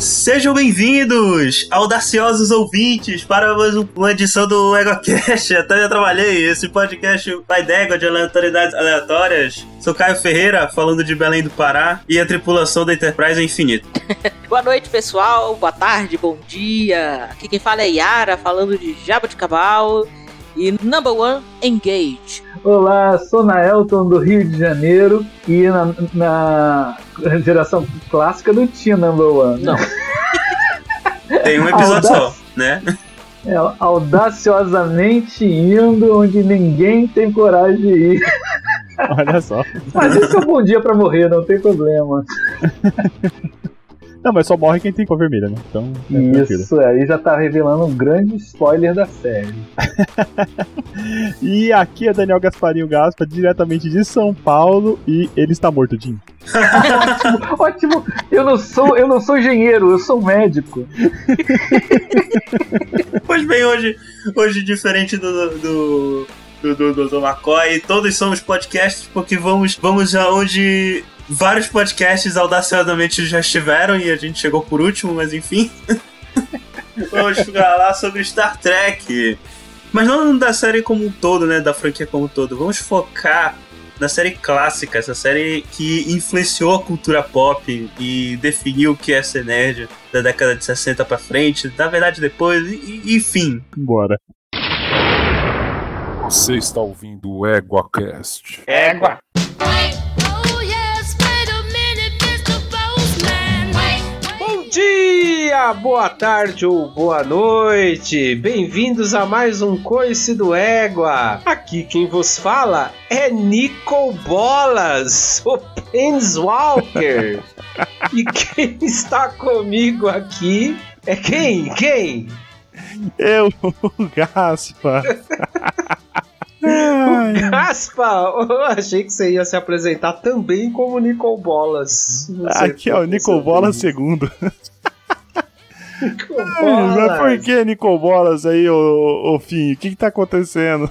Sejam bem-vindos, audaciosos ouvintes, para mais uma edição do EgoCast. Até já trabalhei, esse podcast vai d'égua de aleatoriedades aleatórias. Sou Caio Ferreira, falando de Belém do Pará, e a tripulação da Enterprise é infinita. Boa noite, pessoal. Boa tarde, bom dia. Aqui quem fala é Yara, falando de Cavalo e Number One Engage. Olá, sou Naelton do Rio de Janeiro e na, na geração clássica não tinha Number One. Não. Tem um episódio só, né? É, audaciosamente indo onde ninguém tem coragem de ir. Olha só. Mas esse é um bom dia pra morrer, não tem problema. Não, mas só morre quem tem cor vermelha, né? Então, é. Isso, aí já tá revelando um grande spoiler da série. E aqui é Daniel Gasparinho Gaspa, diretamente de São Paulo, e ele está morto, Jim. Ótimo! Eu não sou, eu não sou engenheiro, eu sou médico. Pois bem, hoje, hoje diferente do, do, do, do, do, do McCoy, todos somos podcasts porque vamos, vamos aonde vários podcasts audaciosamente já estiveram e a gente chegou por último, mas enfim. vamos falar sobre Star Trek. Mas não da série como um todo, né? Da franquia como um todo. Vamos focar na série clássica, essa série que influenciou a cultura pop e definiu o que é ser nerd da década de 60 pra frente, na verdade depois, e, e- enfim. Bora. Você está ouvindo o EguaCast. Égua! Dia, boa tarde ou boa noite. Bem-vindos a mais um Coice do Égua. Aqui quem vos fala é Nico Bolas, o Penswalker. e quem está comigo aqui é quem? Quem? Eu, o Gaspa. Ai, Gaspa! Eu achei que você ia se apresentar também como Nico Bolas. Aqui é o Nicobola você segundo. Fez. Nico Mas por que Nicobolas aí, ô, ô Fim? O que que tá acontecendo?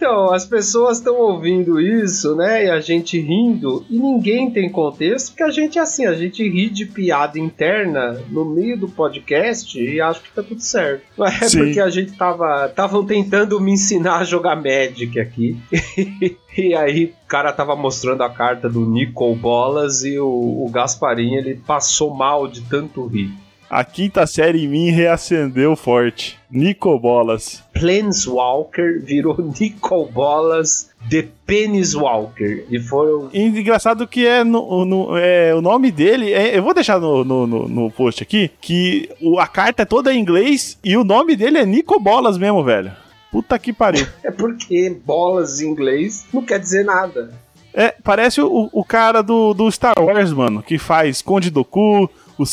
Então, as pessoas estão ouvindo isso, né? E a gente rindo, e ninguém tem contexto, porque a gente é assim, a gente ri de piada interna no meio do podcast e acho que tá tudo certo. Mas é Sim. porque a gente tava. Estavam tentando me ensinar a jogar Magic aqui. E aí o cara tava mostrando a carta do Nicol Bolas e o, o Gasparinho ele passou mal de tanto rir. A quinta série em mim reacendeu forte. Nicobolas. Planeswalker virou Nicol Bolas The Peniswalker. E foram engraçado que é, no, no- é o nome dele. é- eu vou deixar no, no, no- no post aqui que o- a carta é toda em inglês e o nome dele é Nicobolas mesmo, velho. Puta que pariu. É porque bolas em inglês não quer dizer nada. É, parece o, o cara do, do Star Wars, mano, que faz Conde Doku, o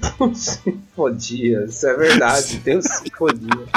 Sifodias. Sifodias, é verdade, tem o Sifodias.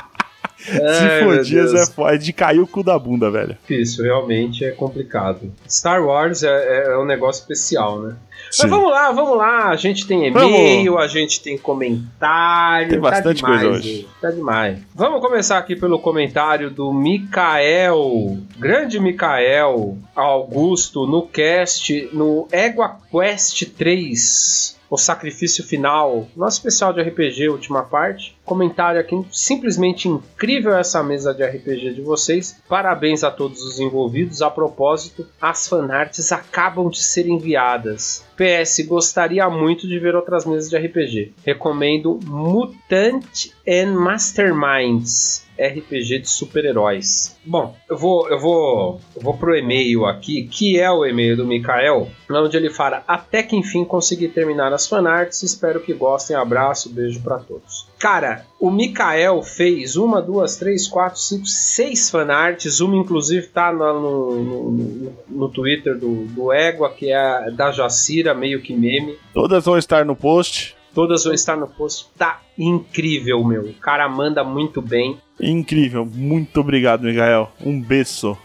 Ai, Sifodias meu é, Deus. fo- é de cair o cu da bunda, velho. difícil, realmente é complicado. Star Wars é, é um negócio especial, né? Sim. Mas vamos lá, vamos lá. A gente tem e-mail, a gente tem comentário. Tem bastante tá demais, coisa hoje. Tá demais. Vamos começar aqui pelo comentário do Mikael, grande Mikael Augusto, no cast, no Égua Quest 3. O Sacrifício Final, nosso especial de RPG, última parte. Comentário aqui, simplesmente incrível essa mesa de RPG de vocês. Parabéns a todos os envolvidos. A propósito, as fanarts acabam de ser enviadas. PS, gostaria muito de ver outras mesas de RPG. Recomendo Mutant and Masterminds. RPG de super-heróis. Bom, eu vou, eu vou, eu vou pro e-mail aqui, que é o e-mail do Mikael, onde ele fala: até que enfim consegui terminar as fanarts. Espero que gostem. Abraço, beijo pra todos. Cara, o Mikael fez uma, duas, três, quatro, cinco, seis fanarts. Uma, inclusive, tá no, no, no- no Twitter do, do Égua, que é da Jacira, meio que meme. Todas vão estar no post. Todas vão estar no post. Tá incrível, meu. O cara manda muito bem. Incrível. Muito obrigado, Miguel. Um beijo.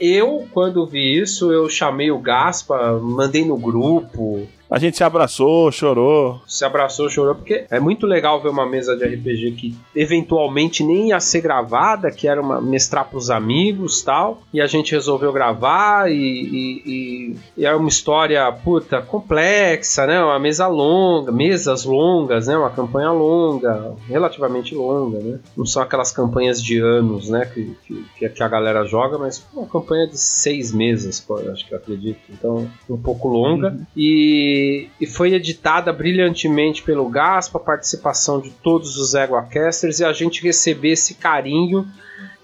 Eu, quando vi isso, eu chamei o Gaspa, mandei no grupo. A gente se abraçou, chorou. se abraçou, chorou, porque é muito legal ver uma mesa de RPG que eventualmente nem ia ser gravada, que era uma mestrar pros amigos tal, e a gente resolveu gravar e, e, e- e é uma história, puta, complexa, né? Uma mesa longa, mesas longas, né? Uma campanha longa, relativamente longa, né? Não são aquelas campanhas de anos, né? Que, que, que a galera joga, mas uma campanha de seis meses, acho que eu acredito. Então, um pouco longa. E, e foi editada brilhantemente pelo Gaspa, a participação de todos os EguaCasters e a gente receber esse carinho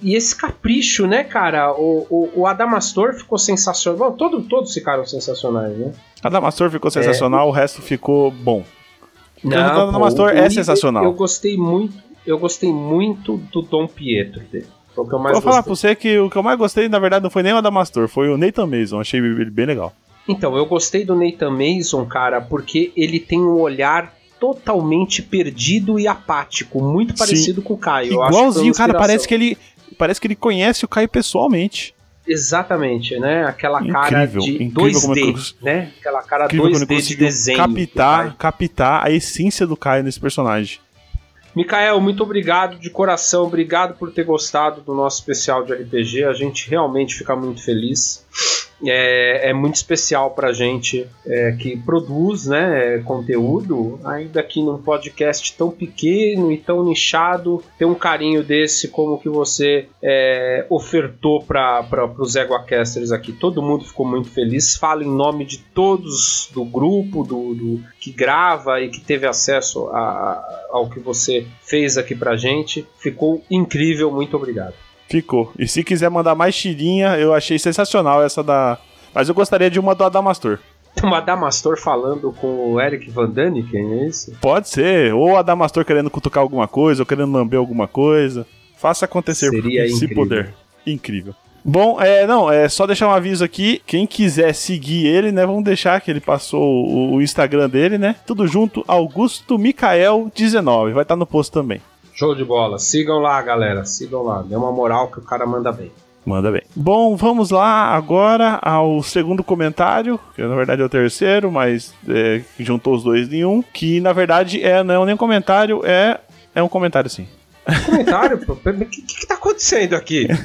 e esse capricho, né, cara? O, o, o Adamastor ficou sensacional. Bom, todo, todos ficaram sensacionais, né? A Damastor ficou sensacional, o resto ficou bom. O Não, o é Igor- sensacional. Eu gostei muito, eu gostei muito do Dom Pietro dele. Foi o que eu mais Vou falar pra gostei. você que o que eu mais gostei, na verdade, não foi nem o Adamastor, foi o Nathan Mason. Achei ele bem legal. Então, eu gostei do Nathan Mason, cara, porque ele tem um olhar totalmente perdido e apático, muito Sim. parecido com o Caio. Eu Igualzinho, cara, parece que ele. Parece que ele conhece o Caio pessoalmente. Exatamente, né? Aquela cara Incrível, de incrível como 2D, ele cons- né? Aquela cara Incrível quando 2D ele de desenho. captar, captar a essência do Caio nesse personagem. Mikael, muito obrigado de coração, obrigado por ter gostado do nosso especial de RPG. A gente realmente fica muito feliz. É, é muito especial pra gente é, que produz né, conteúdo, ainda que num podcast tão pequeno e tão nichado, ter um carinho desse como que você é, ofertou para os EguaCasters aqui. Todo mundo ficou muito feliz. Falo em nome de todos do grupo, do, do- que grava e que teve acesso a- ao que você fez aqui pra gente. Ficou incrível, muito obrigado. Ficou. E se quiser mandar mais tirinha, eu achei sensacional essa da. Mas eu gostaria de uma do Adamastor. Uma Damastor falando com o Eric Van Daniken, é isso? Pode ser. Ou o Adamastor querendo cutucar alguma coisa, ou querendo lamber alguma coisa. Faça acontecer, Seria se incrível. puder. Incrível. Bom, é, não, é só deixar um aviso aqui. Quem quiser seguir ele, né? Vamos deixar que ele passou o, o Instagram dele, né? Tudo junto, Augusto Micael 19. Vai estar no post também. Show de bola. Sigam lá, galera. Sigam lá. Dê uma moral que o cara manda bem. Manda bem. Bom, vamos lá agora ao segundo comentário, que na verdade é o terceiro, mas é, juntou os dois em um, que na verdade é, não é nem um comentário, é, é um comentário sim. Comentário. O que, que, tá acontecendo aqui?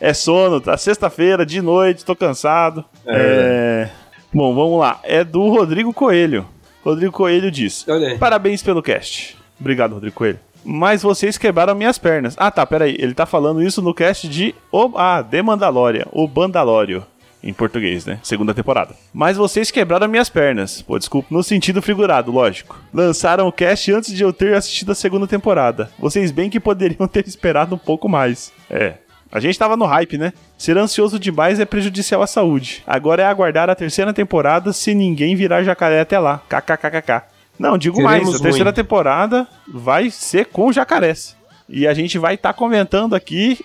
É sono, tá sexta-feira, de noite, tô cansado. É... Bom, vamos lá. É do Rodrigo Coelho. Rodrigo Coelho diz. Parabéns pelo cast. Obrigado, Rodrigo Coelho. Mas vocês quebraram minhas pernas. Ah, tá, peraí. Ele tá falando isso no cast de. O... Ah, The Mandalorian. O Bandalório. Em português, né? Segunda temporada. Mas vocês quebraram minhas pernas. Pô, desculpa. No sentido figurado, lógico. Lançaram o cast antes de eu ter assistido a segunda temporada. Vocês bem que poderiam ter esperado um pouco mais. É. A gente tava no hype, né? Ser ansioso demais é prejudicial à saúde. Agora é aguardar a terceira temporada se ninguém virar jacaré até lá. KKKKK. Não, digo Queremos mais. A terceira muito. temporada vai ser com jacarés. E a gente vai estar comentando aqui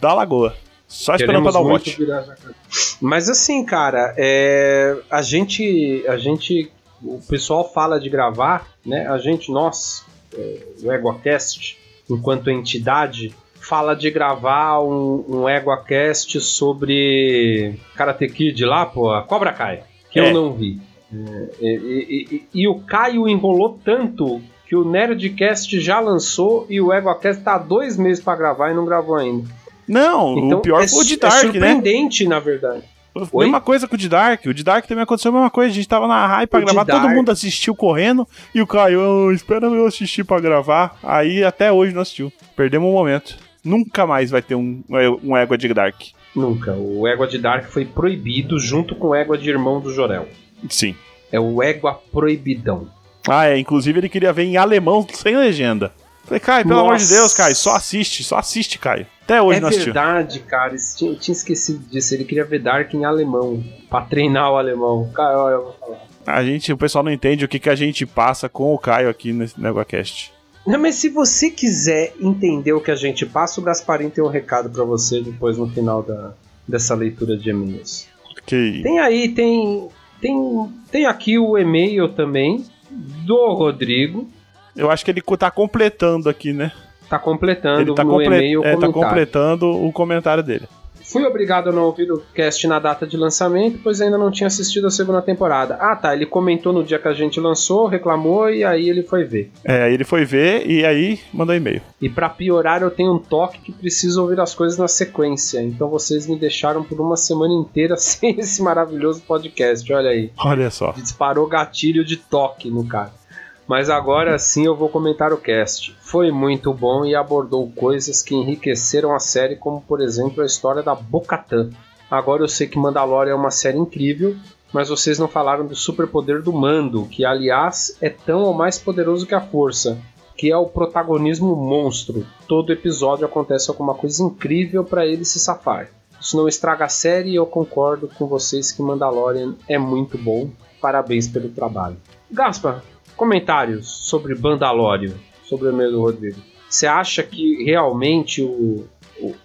da Lagoa. Só esperando pra dar o bote. Mas assim, cara, é, a gente, a gente, o pessoal fala de gravar, né? A gente, nós, é, o EguaCast, enquanto entidade, fala de gravar um, um EguaCast sobre Karate Kid lá, pô, a Cobra Kai, que É. eu não vi. É, e, e- e- e o Caio enrolou tanto que o Nerdcast já lançou e o EguaCast tá há dois meses pra gravar e não gravou ainda. Não, o pior é, foi o de é Dark, né? surpreendente, na verdade. Oi? Mesma coisa com o de Dark. O de Dark também aconteceu a mesma coisa. A gente tava na hype pra O gravar, todo mundo assistiu correndo. E o Caio, "Oh, espera eu assistir pra gravar. Aí até hoje não assistiu. Perdemos um momento. Nunca mais vai ter um, um égua de Dark. Nunca. O Égua de Dark foi proibido junto com o Égua de Irmão do Jorel. Sim. É o Égua Proibidão. Ah, é. Inclusive ele queria ver em alemão sem legenda. Falei, Caio, pelo amor de Nossa. Deus, Caio, só assiste, só assiste, Caio. Até hoje é não assistiu. verdade, cara. isso tinha- Eu tinha esquecido disso. Ele queria ver Dark em alemão. Pra treinar o alemão. Cara, olha, eu vou falar. A gente, o pessoal não entende o que, que a gente passa com o Caio aqui nesse NegoCast. Não, mas se você quiser entender o que a gente passa, o Gasparim tem um recado pra você depois no final da, dessa leitura de e-mails. Que... Tem aí, tem, tem, tem aqui o e-mail também do Rodrigo. Eu acho que ele tá completando aqui, né? Tá completando Ele tá, no comple- e-mail o é, tá completando o comentário dele. Fui obrigado a não ouvir o cast na data de lançamento, pois ainda não tinha assistido a segunda temporada. Ah, tá. Ele comentou no dia que a gente lançou, reclamou e aí ele foi ver. É, aí ele foi ver e aí mandou e-mail. E pra piorar, eu tenho um toque que preciso ouvir as coisas na sequência. Então vocês me deixaram por uma semana inteira sem esse maravilhoso podcast. Olha aí. Olha só. Disparou gatilho de toque no cara. Mas agora sim eu vou comentar o cast. Foi muito bom e abordou coisas que enriqueceram a série, como por exemplo a história da Bocatã. Agora eu sei que Mandalorian é uma série incrível, mas vocês não falaram do superpoder do Mando, que aliás é tão ou mais poderoso que a força, que é o protagonismo monstro. Todo episódio acontece alguma coisa incrível para ele se safar. Isso não estraga a série e eu concordo com vocês que Mandalorian é muito bom. Parabéns pelo trabalho. Gaspar, comentários sobre Bandalório, sobre o e-mail do Rodrigo. Você acha que realmente o-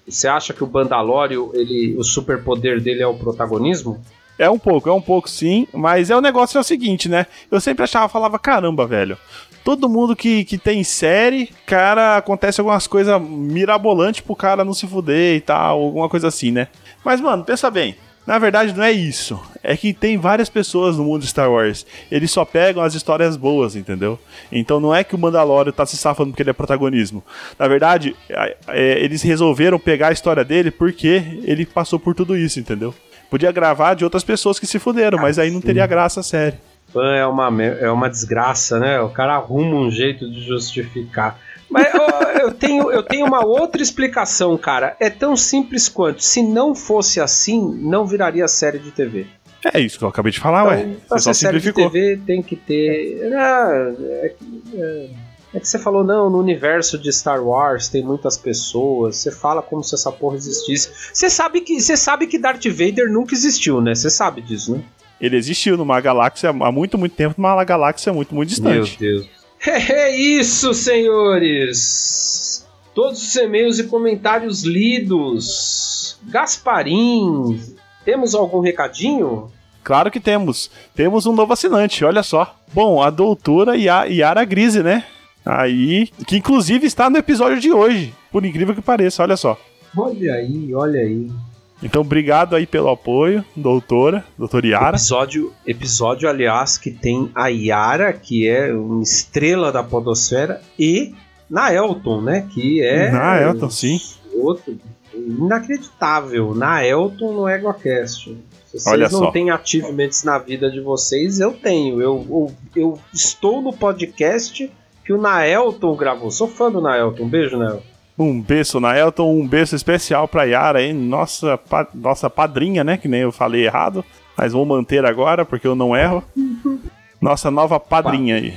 você acha que o Bandalório, ele, o superpoder dele é o protagonismo? É um pouco, é um pouco sim, mas é o negócio é o seguinte, né? Eu sempre achava, falava, caramba, velho. Todo mundo que, que tem série, cara, acontece algumas coisas mirabolantes pro cara não se fuder e tal, alguma coisa assim, né? Mas, mano, pensa bem. Na verdade, não é isso. É que tem várias pessoas no mundo de Star Wars. Eles só pegam as histórias boas, entendeu? Então não é que o Mandalorian tá se safando porque ele é protagonismo. Na verdade, é- é, eles resolveram pegar a história dele porque ele passou por tudo isso, entendeu? Podia gravar de outras pessoas que se fuderam, mas aí não teria graça a série. É uma, é uma desgraça, né? O cara arruma um jeito de justificar. Mas ó, eu, tenho, eu tenho uma outra explicação, cara. É tão simples quanto: se não fosse assim, não viraria série de TV. É isso que eu acabei de falar, Então, ué. pra Você só ser série de simplificou. TV tem que ter. Ah, é, que- é- é que você falou, não, no universo de Star Wars tem muitas pessoas. Você fala como se essa porra existisse. Você sabe que, você sabe que Darth Vader nunca existiu, né? Você sabe disso, né? Ele existiu numa galáxia há muito, muito tempo, numa galáxia muito, muito distante. Deus. É isso, senhores! Todos os e-mails e comentários lidos. Gasparim, temos algum recadinho? Claro que temos. Temos um novo assinante, olha só. Bom, a doutora Ya- Yara Grise, né? Aí, que inclusive está no episódio de hoje, por incrível que pareça, olha só. Olha aí, olha aí. Então, obrigado aí pelo apoio, doutora, doutora Yara. Episódio, episódio, aliás, que tem a Yara, que é uma estrela da podosfera, e Naelton, né? Que é. Naelton, sim. Outro. Inacreditável. Naelton no EgoCast. Se vocês Olha não só. têm achievements na vida de vocês, eu tenho. Eu, eu, eu estou no podcast que o Naelton gravou. Sou fã do Naelton. Um beijo, Naelton. Um beijo na Elton, um beijo especial pra Yara aí, nossa, pa- nossa padrinha, né? Que nem eu falei errado, mas vou manter agora porque eu não erro. Nossa nova padrinha aí.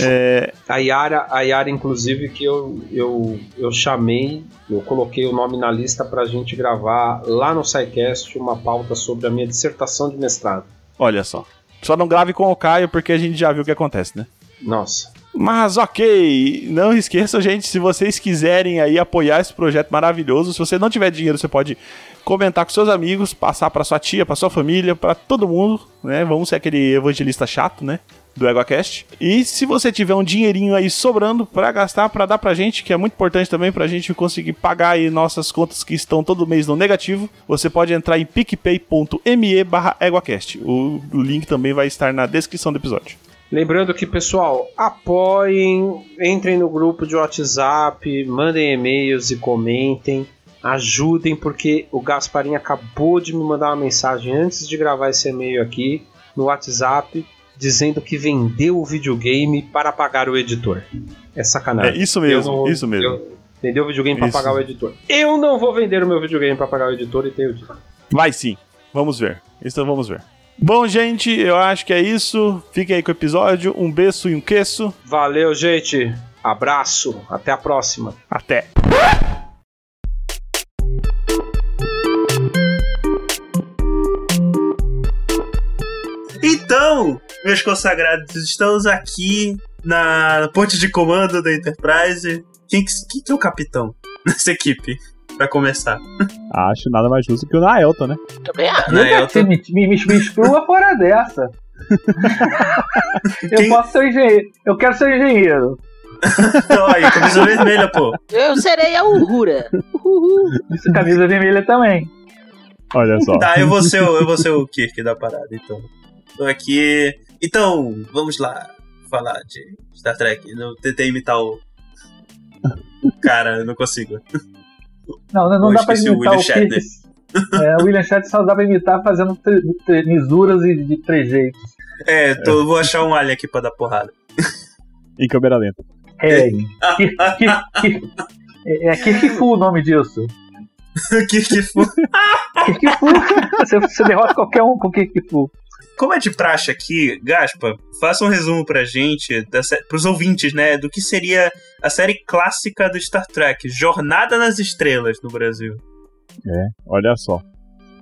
É, A Yara, a Yara, inclusive, que eu, eu, eu chamei, eu coloquei o nome na lista pra gente gravar lá no SciCast uma pauta sobre a minha dissertação de mestrado. olha só. Só não grave com o Caio porque a gente já viu o que acontece, né? Nossa. Mas ok, não esqueçam, gente, se vocês quiserem aí apoiar esse projeto maravilhoso, se você não tiver dinheiro, você pode comentar com seus amigos, passar pra sua tia, pra sua família, pra todo mundo, né? Vamos ser aquele evangelista chato, né? Do EgoCast. E se você tiver um dinheirinho aí sobrando pra gastar, pra dar pra gente, que é muito importante também pra gente conseguir pagar aí nossas contas que estão todo mês no negativo, você pode entrar em picpay.me barra EgoCast. O link também vai estar na descrição do episódio. Lembrando que, pessoal, apoiem, entrem no grupo de WhatsApp, mandem e-mails e comentem, ajudem, porque o Gasparim acabou de me mandar uma mensagem antes de gravar esse e-mail aqui no WhatsApp, dizendo que vendeu o videogame para pagar o editor. É É sacanagem. isso Eu mesmo, não- isso mesmo. eu- vendeu o videogame para Isso. pagar o editor. Eu não vou vender o meu videogame para pagar o editor e tenho dito. Vai sim. Vamos ver. Isso vamos ver. Bom, gente, eu acho que é isso. Fiquem aí com o episódio. Um beijo e um queixo. Valeu, gente. Abraço. Até a próxima. Até. Então, meus consagrados, estamos aqui na ponte de comando da Enterprise. Quem que, quem que é o capitão nessa equipe? Pra começar. Acho nada mais justo que o Naelton, né? Também acho. Né, tô- me, me, me exclua fora dessa. eu Quem- posso ser engenheiro. Eu quero ser engenheiro. Aí, camisa vermelha, pô. Eu serei a Uhura. Uhul. Isso, camisa vermelha também. Olha só. Tá, eu vou ser o, eu vou ser o Kirk da parada, então. Tô aqui. Então, vamos lá falar de Star Trek. Eu tentei imitar o. o cara, eu não consigo. Não, não, não dá pra o imitar William o Kirk. É, o William Shatner só dá pra imitar fazendo tre- tre- misuras e de trejeitos. É, tô, vou achar um alien aqui pra dar porrada. Em câmera lenta. É, Kirk- Kirk- Kirk- é, é Fu o nome disso. Kirk Fu. Kirk Fu. Você, você derrota qualquer um com Kirk Fu. Como é de praxe aqui, Gaspa, faça um resumo pra gente, sé- pros ouvintes, né, do que seria a série clássica do Star Trek, Jornada nas Estrelas no Brasil. Olha só.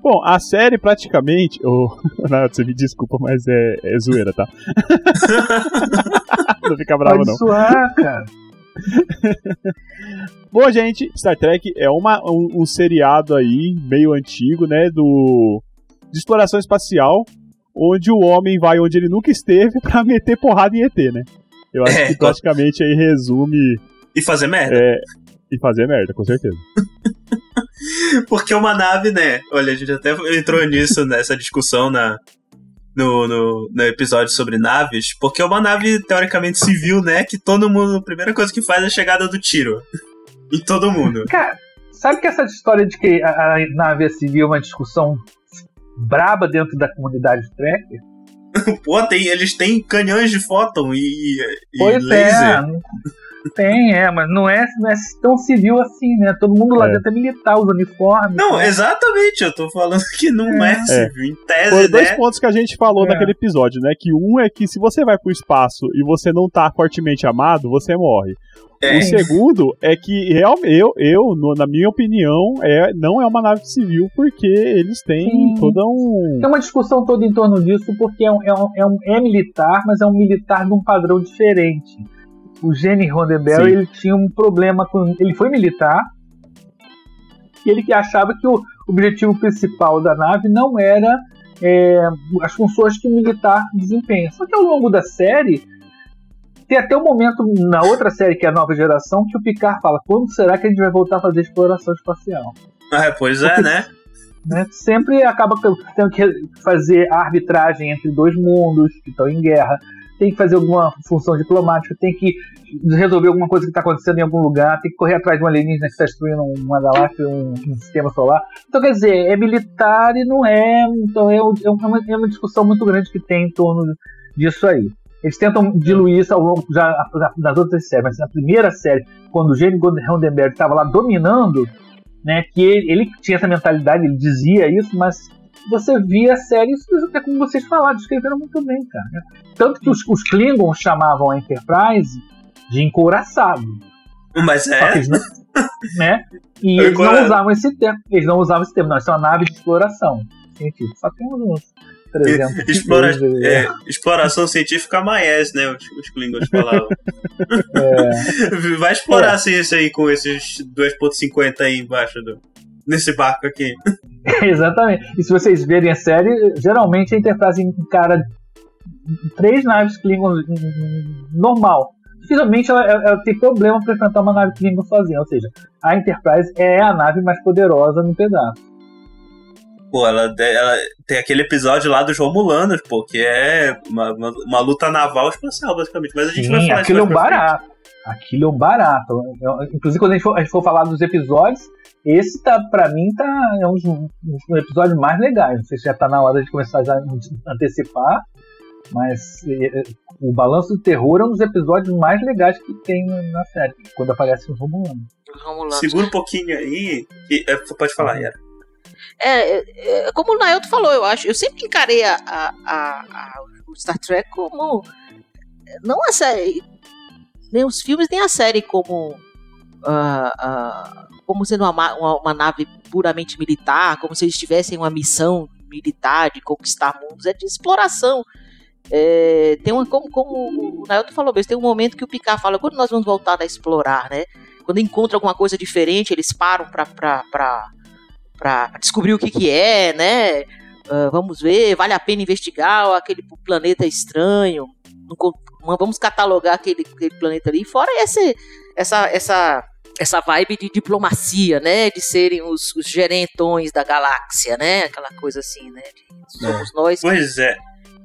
Bom, a série praticamente. Oh, Renato, você me desculpa, mas é, é zoeira, tá? não fica bravo, Pode não. suar, cara. Bom, gente, Star Trek é uma, um, um seriado aí, meio antigo, né? Do. De exploração espacial, onde o homem vai onde ele nunca esteve pra meter porrada em ET, né? Eu acho É, que praticamente aí resume E fazer merda. é, e fazer merda, com certeza. Porque uma nave, né? Olha, a gente até entrou nisso nessa discussão na, no, no, no episódio sobre naves. Porque é uma nave teoricamente civil, né? Que todo mundo, a primeira coisa que faz é a chegada do tiro. Em todo mundo. Cara, sabe que essa história de que a, a nave civil é uma discussão braba dentro da comunidade tracker? Pô, tem, eles têm canhões de fóton e, e Pois laser. é. Tem, é, mas não é, não é tão civil assim, né? Todo mundo lá É. dentro é militar, os uniformes. Não, né? exatamente, eu tô falando que não é, É. civil. Em tese, Foram dois né? pontos que a gente falou É. naquele episódio, né? Que um é que se você vai pro espaço e você não tá fortemente amado, você morre. É. O segundo é que realmente eu, eu no- na minha opinião, é, não é uma nave civil porque eles têm Sim. toda um. Tem uma discussão toda em torno disso, porque é, um, é, um, é, um- é militar, mas é um militar de um padrão diferente. O Gene Roddenberry ele tinha um problema com. Ele foi militar e ele achava que o objetivo principal da nave não era é, as funções que o militar desempenha. Só que ao longo da série, tem até um momento na outra série, que é a nova geração, que o Picard fala: quando será que a gente vai voltar a fazer exploração espacial? Ah, pois é, né? né, sempre acaba tendo que fazer a arbitragem entre dois mundos que estão em guerra, tem que fazer alguma função diplomática, tem que resolver alguma coisa que está acontecendo em algum lugar, tem que correr atrás de um alienígena que está destruindo uma galáxia, um, um sistema solar. Então, quer dizer, é militar e não é. Então, é, um- é uma, é uma discussão muito grande que tem em torno disso aí. Eles tentam diluir isso ao longo já das outras séries, mas na primeira série, quando o Gene Roddenberry estava lá dominando, né, que ele, ele tinha essa mentalidade, ele dizia isso, mas você via a série, isso até como vocês falaram, descreveram muito bem, cara. Tanto que os, os Klingons chamavam a Enterprise de encouraçado. Mas é. eles não, né? E É eles não usavam esse termo. Eles não usavam esse termo, não. Isso é uma nave de exploração científica. Só tem uns 300. Explora, coisas, é, exploração científica maies, né? Os, os Klingons falavam. é. Vai explorar assim, isso aí com esses 2.50 aí embaixo do. Nesse barco aqui. Exatamente. E se vocês verem a série, geralmente a Enterprise encara três naves Klingon normal. Dificilmente ela, ela- tem problema para enfrentar uma nave Klingon sozinha. Ou seja, a Enterprise é a nave mais poderosa no pedaço. Pô, ela, ela tem aquele episódio lá dos Romulanos, pô, que é uma, uma, uma luta naval espacial, basicamente. Mas a gente vai Sim, falar aquilo é um frente. barato. Aquilo é um barato. Inclusive, quando a gente, for, a gente for falar dos episódios, esse tá, pra mim, tá, é um dos, um episódios mais legais. Não sei se já tá na hora de começar já a antecipar, mas é, o Balanço do Terror é um dos episódios mais legais que tem na, série, quando aparece o Romulano. Segura um pouquinho aí. E, é, pode falar, Yara. É, é, é, como o Nailton falou, eu acho. Eu sempre encarei a, a- a- a- o Star Trek como. Não a série. Nem os filmes, nem a série como. Ah, ah, como sendo uma, ma- uma, uma nave puramente militar, como se eles tivessem uma missão militar de conquistar mundos. É de exploração. É, tem uma, como, como o Nailton falou mesmo, tem um momento que o Picard fala, quando nós vamos voltar a explorar, né? Quando encontra alguma coisa diferente, eles param pra descobrir o que que é, né? Ah, vamos ver, vale a pena investigar aquele planeta estranho. Vamos catalogar aquele, aquele planeta ali. Fora esse, essa, essa, essa vibe de diplomacia, né? De serem os, os gerentões da galáxia, né? Aquela coisa assim, né? De, somos nós que, Pois é.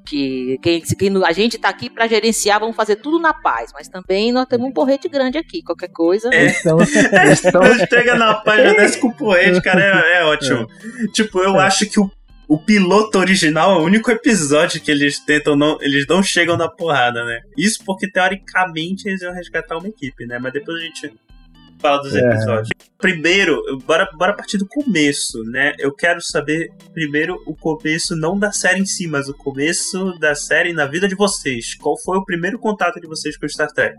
que quem, quem- a gente tá aqui pra gerenciar, vamos fazer tudo na paz, mas também nós temos um porrete grande aqui, qualquer coisa. É. Eles são, eles são Chega na página desse com o porrete, cara, é, é ótimo. Tipo, eu acho que o, o piloto original é o único episódio que eles tentam não. Eles não chegam na porrada, né? Isso porque, teoricamente, eles iam resgatar uma equipe, né? Mas depois a gente fala dos É. episódios. Primeiro, bora, bora partir do começo, né? Eu quero saber, primeiro, o começo, não da série em si, mas o começo da série na vida de vocês. Qual foi o primeiro contato de vocês com Star Trek?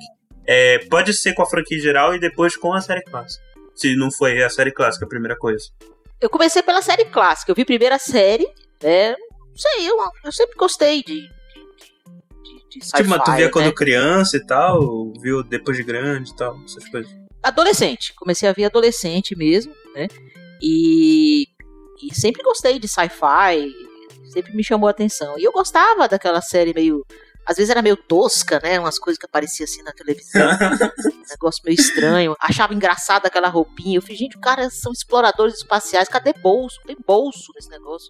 É, pode ser com a franquia em geral e depois com a série clássica. Se não foi a série clássica a primeira coisa. Eu comecei pela série clássica, eu vi primeiro a série, né? Não sei, eu, eu sempre gostei de. de, de, de tipo, mas tu via né? quando criança e tal, viu depois de grande e tal, essas coisas. Adolescente. Comecei a ver adolescente mesmo, né? E, e sempre gostei de sci-fi, sempre me chamou a atenção. E eu gostava daquela série meio. Às vezes era meio tosca, né? Umas coisas que apareciam assim na televisão. um negócio meio estranho. Achava engraçado aquela roupinha. Eu falei, gente, os caras são exploradores espaciais. Cadê bolso? Tem bolso nesse negócio.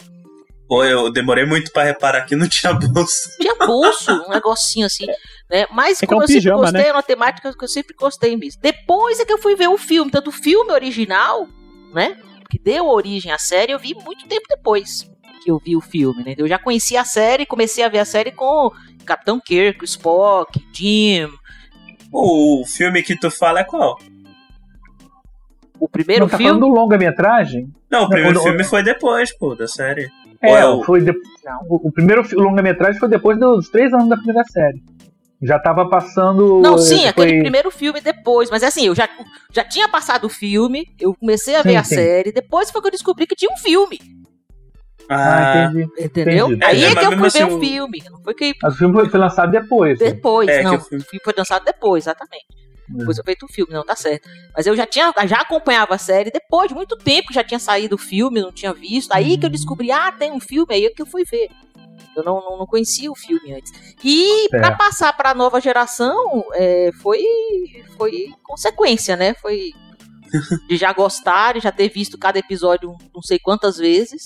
Pô, eu demorei muito pra reparar que não tinha bolsa. Tinha bolso, um negocinho assim, né? Mas É é como um eu sempre pijama, gostei, né? é uma temática que eu sempre gostei mesmo. Depois é que eu fui ver o filme, tanto o filme original, né? Que deu origem à série, eu vi muito tempo depois que eu vi o filme, né? Eu já conhecia a série, comecei a ver a série com Capitão Kirk, Spock, Jim. O filme que tu fala é qual? O primeiro não tá filme. falando do longa-metragem? Não, o primeiro o- filme foi depois, pô, da série. É, Ou é foi de- o, o primeiro longa-metragem foi depois dos três anos da primeira série. Já tava passando. Não, eh, sim, foi- aquele primeiro filme depois. Mas assim, eu já, já tinha passado o filme, eu comecei a ver Sim, a sim. série, depois foi que eu descobri que tinha um filme. Ah, entendi. Entendeu? Entendi. Aí É, é, que eu fui ver assim, o o- filme. Não foi que Mas o filme foi, lançado depois. né? depois, É, não. o filme foi lançado depois, exatamente. Depois eu feito o filme, não, tá certo. Mas eu já tinha, já acompanhava a série depois de muito tempo que já tinha saído o filme, não tinha visto. Aí que eu descobri, ah, tem um filme, aí é que eu fui ver. Eu não, não, não conhecia o filme antes. E pra Certo. passar pra nova geração, é, foi, foi consequência, né? Foi de já gostar, de já ter visto cada episódio não sei quantas vezes.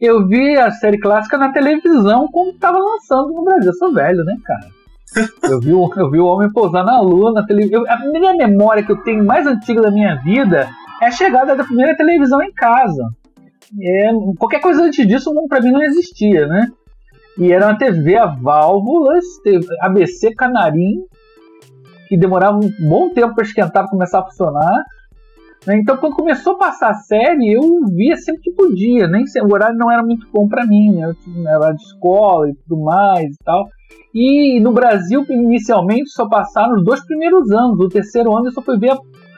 Eu vi a série clássica na televisão quando tava lançando no Brasil. Eu sou velho, né, cara? Eu vi, eu vi o homem pousar na lua na televisão. A primeira memória que eu tenho mais antiga da minha vida é a chegada da primeira televisão em casa. É, qualquer coisa antes disso pra mim não existia, né? E era uma TV a válvulas, ABC Canarim, que demorava um bom tempo para esquentar para começar a funcionar. Né? Então, quando começou a passar a série, eu via sempre que podia. Nem o horário não era muito bom para mim, né? Eu era de escola e tudo mais e tal. E no Brasil, inicialmente, só passaram os dois primeiros anos. O terceiro ano eu só fui ver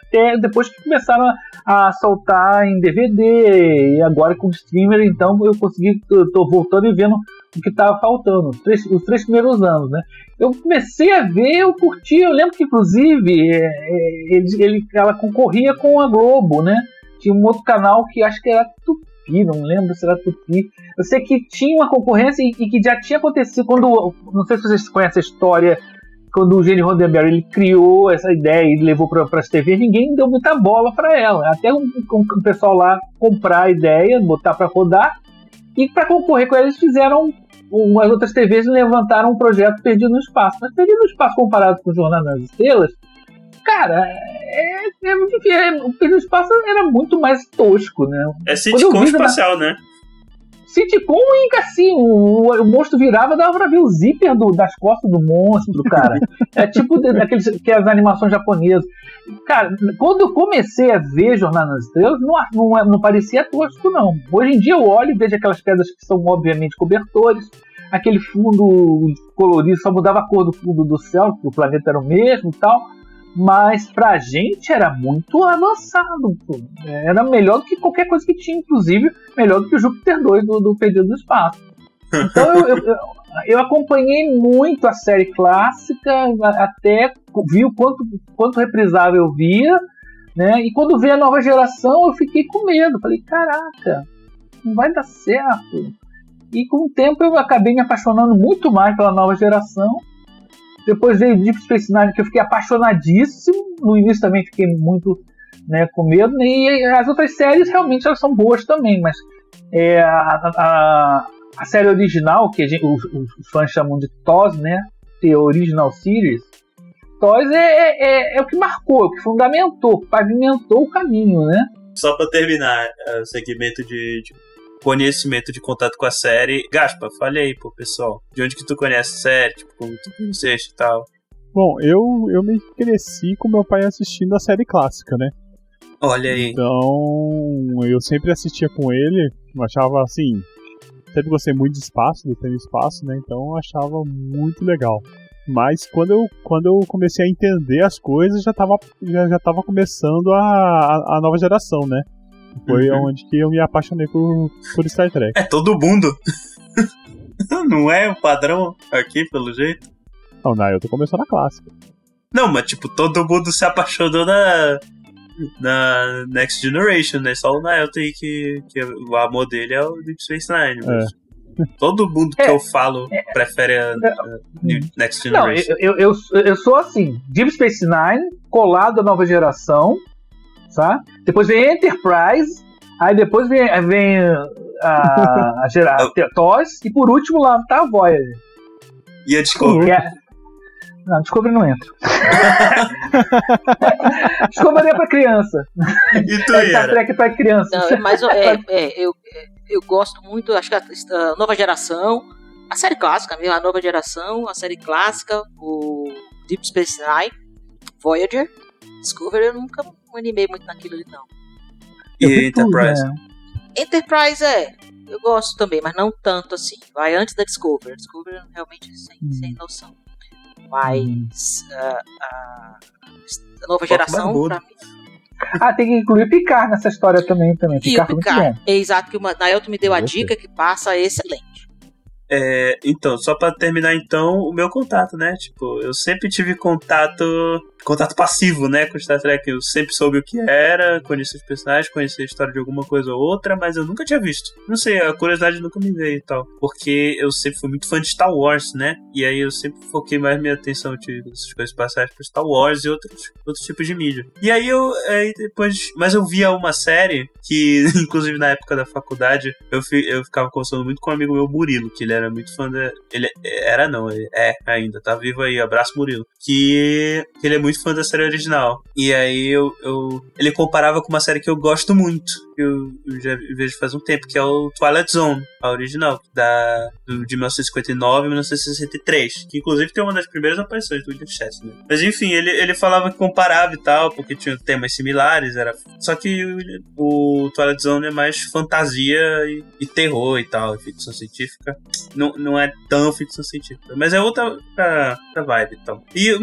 até depois que começaram a, a soltar em DVD. E agora com o streamer, então eu consegui. Tô voltando e vendo o que estava faltando. Os três, os três primeiros anos, né? Eu comecei a ver, eu curti. Eu lembro que, inclusive, é, é, ele, ela concorria com a Globo, né? Tinha um outro canal que acho que era Tupi, não lembro se era Tupi. Eu sei que tinha uma concorrência e, e que já tinha acontecido quando. Não sei se vocês conhecem a história. Quando o Gene Roddenberry ele criou essa ideia e levou para as TVs, ninguém deu muita bola para ela. Até o, o pessoal lá comprar a ideia, botar para rodar. E para concorrer com eles, fizeram umas outras TVs levantaram um projeto Perdido no Espaço. Mas Perdido no Espaço comparado com Jornada nas Estrelas, cara, é, é. É, o Perdido no Espaço era muito mais tosco, né? É sitcom na- espacial, né? Sitcom e assim, o, o monstro virava, dava pra ver o zíper do- das costas do monstro, cara. É tipo daqueles que as animações japonesas. Cara, quando eu comecei a ver Jornada nas Estrelas, não, não, não parecia tosco, não. Hoje em dia eu olho e vejo aquelas pedras que são obviamente cobertores, aquele fundo colorido, só mudava a cor do fundo do céu, que o planeta era o mesmo e tal. Mas pra gente era muito avançado. pô. Era melhor do que qualquer coisa que tinha, inclusive melhor do que o Júpiter 2 do, do Perdido no Espaço. Então eu, eu, eu- acompanhei muito a série clássica, até vi o quanto, quanto reprisável eu via, né? E quando veio a nova geração, eu fiquei com medo. Falei, caraca, não vai dar certo. E com o tempo eu acabei me apaixonando muito mais pela nova geração. Depois veio Deep Space Nine, que eu fiquei apaixonadíssimo. No início também fiquei muito né, com medo. E as outras séries realmente elas são boas também, mas é, a, a, a série original, que gente- os, os fãs chamam de TOS, né? The Original Series. TOS é, é, é- é o que marcou, é o que fundamentou, pavimentou o caminho, né? Só pra terminar é, o segmento de, de conhecimento de contato com a série. Gaspa, fale aí pro pessoal. De onde que tu conhece a série? Tipo, como tu conheceste e tal. Bom, eu, eu me cresci com meu pai assistindo a série clássica, né? Olha aí. Então, eu sempre assistia com ele, eu achava assim. Sempre gostei muito de espaço, do tema espaço, né? Então eu achava muito legal. Mas quando eu, quando eu comecei a entender as coisas, já tava, já, já tava começando a, a, a nova geração, né? Foi Uhum. onde que eu me apaixonei por, por Star Trek. É todo mundo. Não é o padrão aqui, pelo jeito? Não, na eu tô começando a clássica. Não, mas tipo, todo mundo se apaixonou na, na Next Generation, né? Só o Naelton aí que, que o amor dele é o Deep Space Nine. Mas todo mundo que É. eu falo prefere a, a Next Não, Generation. eu, eu, eu, eu sou assim, Deep Space Nine, colado à nova geração, tá? Depois vem Enterprise, aí depois vem, vem a, a, gera- a TOS, e por último lá tá a Voyager. E a Discovery. É- Não, Discovery não entra. Discovery é pra criança. E tu, É Star? Trek pra criança. Não, mas é, é, eu, eu gosto muito, acho que a, a nova geração, a série clássica mesmo, a nova geração, a série clássica, o Deep Space Nine, Voyager, Discovery, eu nunca me animei muito naquilo ali, não. Eu E vi tudo, Enterprise. né? Enterprise é, eu gosto também, mas não tanto assim. Vai antes da Discovery. Discovery realmente sem, Hum. sem noção. Mas ah, a, a nova Foco geração, pra mim. Ah, tem que incluir Picard nessa história também. também. E o Picard Picard. É exato que o Naelton me deu a dica que passa excelente. É, então, só pra terminar então, o meu contato, né? Tipo, eu sempre tive contato, contato passivo, né, com Star Trek. Eu sempre soube o que era, conhecia os personagens, conhecia a história de alguma coisa ou outra, mas eu nunca tinha visto. Não sei, a curiosidade nunca me veio e tal. Porque eu sempre fui muito fã de Star Wars, né? E aí eu sempre foquei mais minha atenção de essas coisas passadas pro Star Wars e outros, outros tipos de mídia. E aí eu, aí depois, mas eu via uma série que, inclusive na época da faculdade, eu, fi- eu ficava conversando muito com um amigo meu, Murilo, que ele era muito fã da. Ele era não, ele é ainda, tá vivo aí, abraço Murilo. Que, ele é muito fã da série original. E aí eu, eu. Ele comparava com uma série que eu gosto muito. que Eu, eu já vejo faz um tempo, que é o Twilight Zone, a original, da, do, de 1959 e 1963. Que inclusive tem uma das primeiras aparições do William Shatner. Mas enfim, ele, ele falava que comparava e tal, porque tinha temas similares, era. Só que o, o Twilight Zone é mais fantasia e, e terror e tal, e ficção científica. Não, não é tão ficção científica, mas é outra, outra, vibe então. e.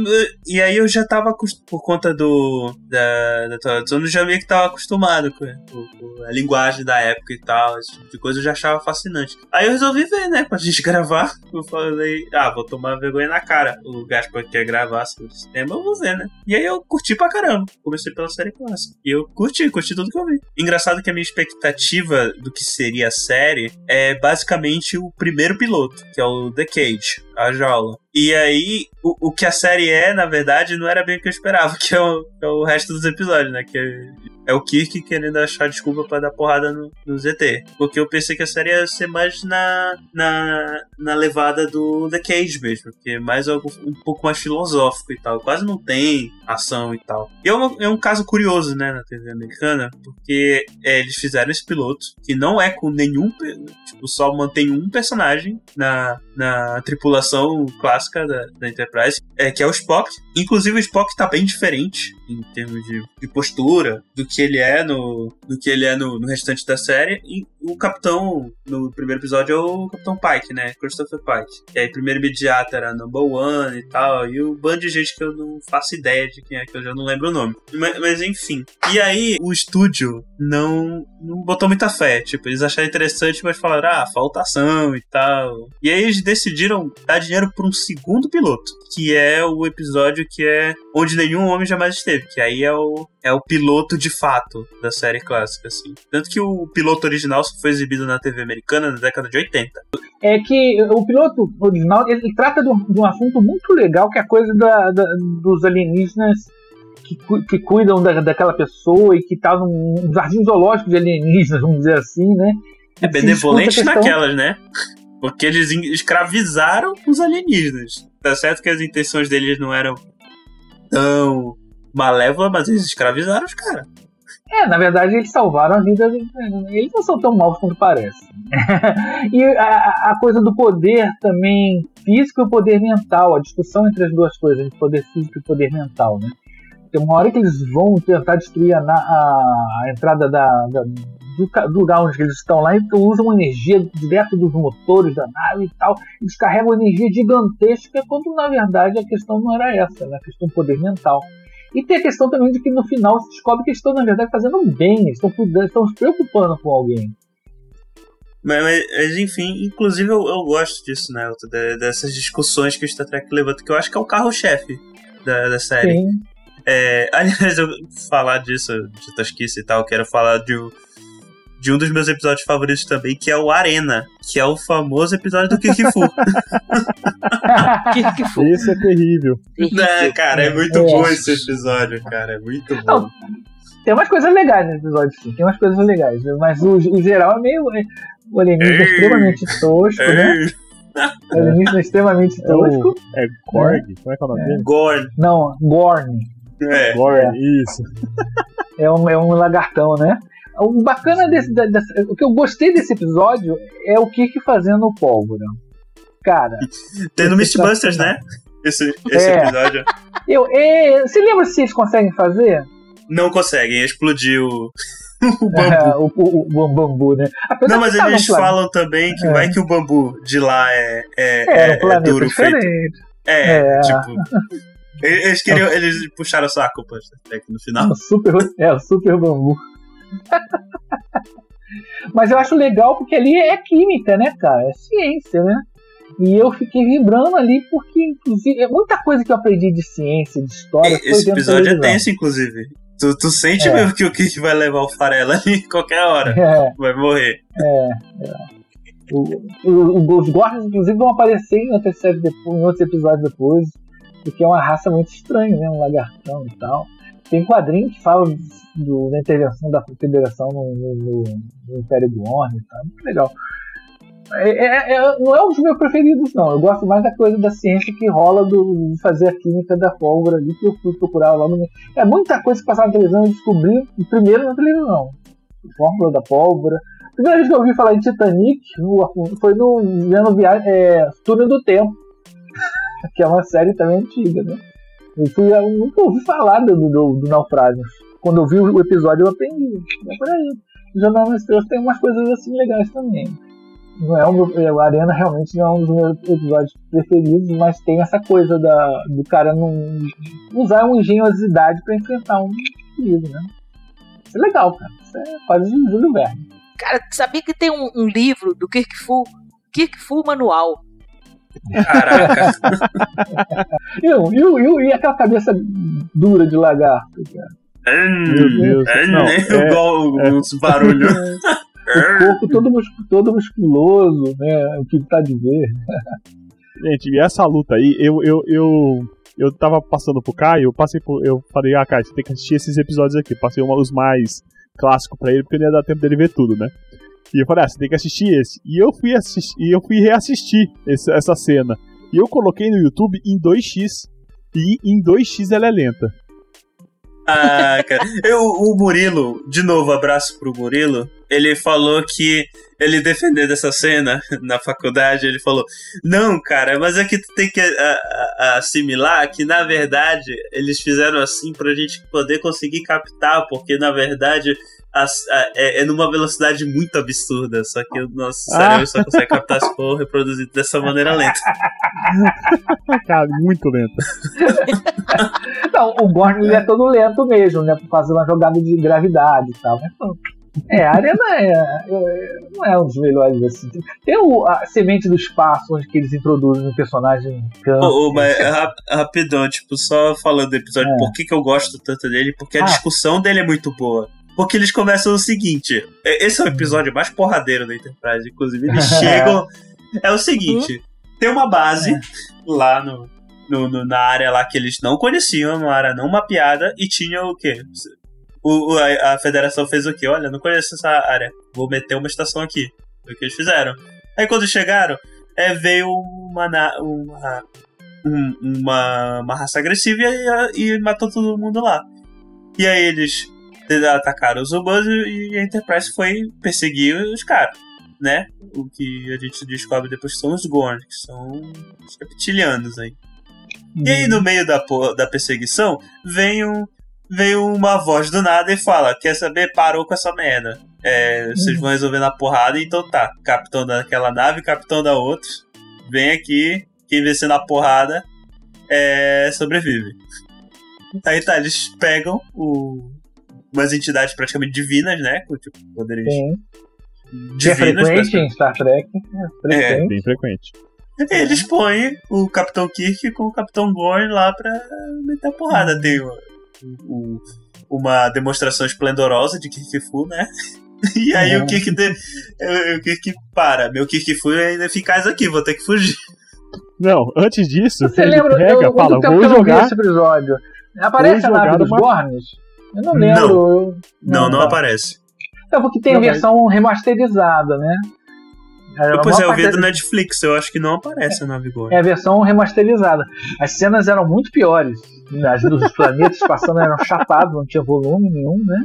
E, aí eu já tava, por conta do da, da Twilight Zone, eu já meio que tava acostumado com, com- a linguagem da época e tal, esse tipo de coisa eu já achava fascinante. Aí eu resolvi ver, né, pra gente gravar. Eu falei, ah, vou tomar vergonha na cara. O Gaspar quer gravar sobre esse tema, eu vou ver, né? E aí eu curti pra caramba. Comecei pela série clássica. E eu curti, curti tudo que eu vi. Engraçado que a minha expectativa do que seria a série é basicamente o primeiro piloto, que é o The Cage, a jaula. E aí, o, o que a série é, na verdade, não era bem o que eu esperava, que é o, que é o resto dos episódios, né? Que é, o Kirk querendo achar desculpa pra dar porrada no, no ZT. Porque eu pensei que a série ia ser mais na, na, na levada do The Cage mesmo, que é mais algo um pouco mais filosófico e tal. Quase não tem ação e tal. E é, uma- é um caso curioso, né, na TV americana, porque é, eles fizeram esse piloto, que não é com nenhum. Tipo, só mantém um personagem na, na tripulação clássica da, da Enterprise, é, que é o Spock. Inclusive, o Spock tá bem diferente em termos de, de postura do que ele é no, do que ele é no, no restante da série. E o capitão, no primeiro episódio, é o Capitão Pike, né? Christopher Pike. E aí, primeiro imediato era Number One e tal. E o bando de gente que eu não faço ideia de quem é, que eu já não lembro o nome. Mas, mas enfim. E aí, o estúdio não, não botou muita fé. Tipo, eles acharam interessante, mas falaram, ah, falta ação e tal. E aí eles decidiram dar dinheiro pra um segundo piloto, que é o episódio que é onde nenhum homem jamais esteve, que aí é o, é o piloto de fato da série clássica, assim. Tanto que o piloto original que foi exibido na TV americana na década de 80. É que o piloto original ele, trata de um, de um assunto muito legal, que é a coisa da- da- dos alienígenas que, que cuidam da, daquela pessoa e que tá num, jardim zoológico de alienígenas, vamos dizer assim, né? É benevolente questão- naquelas, né? Porque eles escravizaram os alienígenas. Tá certo que as intenções deles não eram tão malévolas, mas eles escravizaram os caras. É, na verdade eles salvaram a vida. Eles não são tão maus quanto parece. e a, a- coisa do poder também físico e o poder mental, a discussão entre as duas coisas, entre poder físico e poder mental, né? Tem uma hora que eles vão tentar destruir a, a- a entrada da, da- do, do lugar onde eles estão lá, então usam energia direto dos motores da nave e tal, e descarregam energia gigantesca, quando na verdade a questão não era essa, né? a questão do poder mental. E tem a questão também de que no final se descobre que eles estão, na verdade, fazendo bem, estão cuidando, estão se preocupando com alguém. Mas, mas- enfim, inclusive eu, eu gosto disso, né? Dessas discussões que o Star Trek levanta, que eu acho que é o carro-chefe da, da série. Sim. É, aliás, eu falar disso, de tosquice e tal, quero falar de, de um dos meus episódios favoritos também, que é o Arena, que é o famoso episódio do Kikifu. Foi? Esse é terrível. né, cara, é muito É. bom esse episódio, cara, é muito bom. Não, Tem umas coisas legais nesse episódio, sim. Tem umas coisas legais. né? Mas o, o geral é meio. é, O alienígena é extremamente tosco, né? O alienígena é extremamente É o. tosco. É Gorg? Como é que é o nome dele? Gorn. Não, Gorn. É. Gorg, isso. É um, é um lagartão, né? O bacana desse, dessa- O que eu gostei desse episódio é o Kirk fazendo pólvora. Cara, Tem no Esse Mythbusters, tá- né? Esse, esse É. episódio. eu, é, você lembra se eles conseguem fazer? Não conseguem explodir o, o bambu. É, o, o, o bambu, né? Apesar Não, mas tá eles falam também que É. vai que o bambu de lá é, é, É, é, um planeta duro feito. diferente. É, É. tipo. Eles queriam. Eles puxaram pra Star Trek no final. O super, é, o super bambu. Mas eu acho legal porque ali é química, né, cara? É ciência, né? E eu fiquei vibrando ali porque, inclusive, é muita coisa que eu aprendi de ciência, de história. Esse episódio é tenso, inclusive. Tu, tu sente É. mesmo que o Kirk vai levar o farelo ali qualquer hora. É, Vai morrer. o, o, os Gorgons, inclusive, vão aparecer em séries depois, em outros episódios depois, porque é uma raça muito estranha, né? Um lagartão e tal. Tem quadrinho que fala do- da intervenção da Federação no, no- no- Império do Orne tal. Muito legal. É- é- é- não é um dos meus preferidos, não. Eu gosto mais da coisa da ciência que rola do, de fazer a química da pólvora ali, que eu fui procurar lá no. É muita coisa que passava na televisão e descobri primeiro na televisão. Fórmula da pólvora. A primeira vez que eu ouvi falar em Titanic foi no vendo viagem, é, Túnel do Tempo, que é uma série também antiga, né? Eu, fui, eu nunca ouvi falar do, do, do naufrágio. Quando eu vi o episódio, eu aprendi. É aí. Jornal nas Estrelas tem umas coisas assim legais também. Não é o meu, é, o Arena realmente não é um dos meus episódios preferidos, mas tem essa coisa da, do cara não usar uma engenhosidade pra enfrentar um perigo, né? Isso é legal, cara. Isso é quase Júlio Verne. Cara, sabia que tem um, um livro do Kirk Fu? Kirk Fu Manual. Caraca. E, o- e, e, e aquela cabeça dura de lagarto, cara. Meu Deus. Não, é- Igual os barulhos. O corpo todo, muscu- todo musculoso, né? O que tá de ver. Gente, e essa luta aí, eu, eu, eu, eu tava passando pro Caio, eu passei por, eu falei, ah, Caio, você tem que assistir esses episódios aqui. Passei uma, os mais clássicos pra ele, porque não ia dar tempo dele ver tudo, né? E eu falei, ah, você tem que assistir esse. E eu fui assistir, e eu fui reassistir esse- essa cena. E eu coloquei no YouTube em 2x. E em 2x ela é lenta. Ah, cara. Eu, o Murilo, de novo, abraço pro Murilo. Ele falou que ele defendendo essa cena na faculdade, ele falou: Não, cara, mas é que tu tem que a- a- a- assimilar que na verdade eles fizeram assim pra gente poder conseguir captar, porque na verdade a- é, é numa velocidade muito absurda. Só que o nosso cérebro só consegue captar se for reproduzido dessa maneira lenta. Cara, muito lenta. Não, o Gorn é todo lento mesmo, né? Por causa de uma jogada de gravidade e tal. Mas, pô, é, a Arena é, é- não é um dos melhores assim. Tem o, a semente do espaço, onde que eles introduzem um personagem câncer. Ô, ô, mas rap- rapidão, tipo, só falando do episódio, É. por que, que eu gosto tanto dele? Porque a Ah. discussão dele é muito boa. Porque eles começam o seguinte: é- esse é o episódio mais porradeiro da Enterprise, inclusive. Eles chegam. É o seguinte: tem uma base lá no, no- no- na área lá que eles não conheciam, uma área não mapeada, e tinha o quê? O, a, a federação fez o quê? Olha, não conheço essa área, vou meter uma estação aqui. Foi o que eles fizeram. Aí quando chegaram, é, veio uma, uma, um- uma, uma raça agressiva e, e matou todo mundo lá. E aí eles atacaram os humanos e a Enterprise foi perseguir os caras, né? O que a gente descobre depois são os Gorn, que são os reptilianos aí. E aí, no meio da, da perseguição, vem, um, vem uma voz do nada e fala: Quer saber? Parou com essa merda. É, vocês vão resolver na porrada, então tá. Capitão daquela nave, capitão da outra. Vem aqui, quem vencer na porrada é, sobrevive. Aí tá, eles pegam o, umas entidades praticamente divinas, né? Com tipo, poderes Sim. Que é divinos. frequente em Star Trek. É É. frequente. Bem frequente. Eles põem o Capitão Kirk com o Capitão Gorn lá pra meter a porrada. Tem o- o- uma demonstração esplendorosa de Kirk Fu, né? E aí Uhum. o Kirk, de, o Kirk para. Meu Kirk Fu é ineficaz aqui, vou ter que fugir. Não, antes disso, Você ele lembra? pega, eu, fala, vou que eu não vi jogar. esse episódio. Aparece a nave dos uma- Gorns? Eu não lembro. eu- Não, não tá. aparece. É porque tem a Não, mas- versão remasterizada, né? É, a Pois é, eu vi do Netflix, eu acho que não aparece a nave Gorn. É a versão remasterizada. As cenas eram muito piores. As dos planetas passando eram chapados, não tinha volume nenhum, né?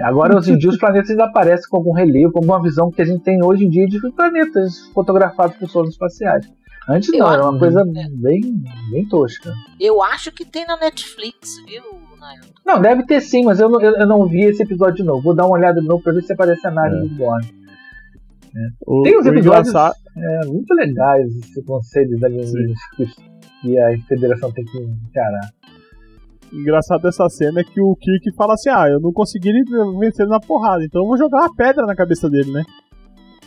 Agora, hoje em dia, os planetas ainda aparecem com algum relevo, com alguma visão que a gente tem hoje em dia de planetas fotografados por sondas espaciais. Antes Eu não, acho- era uma coisa bem, bem tosca. Eu acho que tem na Netflix, viu? Não, deve ter sim, mas eu não, eu, eu não vi esse episódio de novo. Vou dar uma olhada de novo pra ver se aparece a nave É. do O, Tem uns episódios engraçado- é, muito legais, esse conselho alienígenas que, que a federação tem que encarar. engraçado dessa cena é que o Kirk fala assim: Ah, eu não consegui vencer na porrada, então eu vou jogar uma pedra na cabeça dele, né?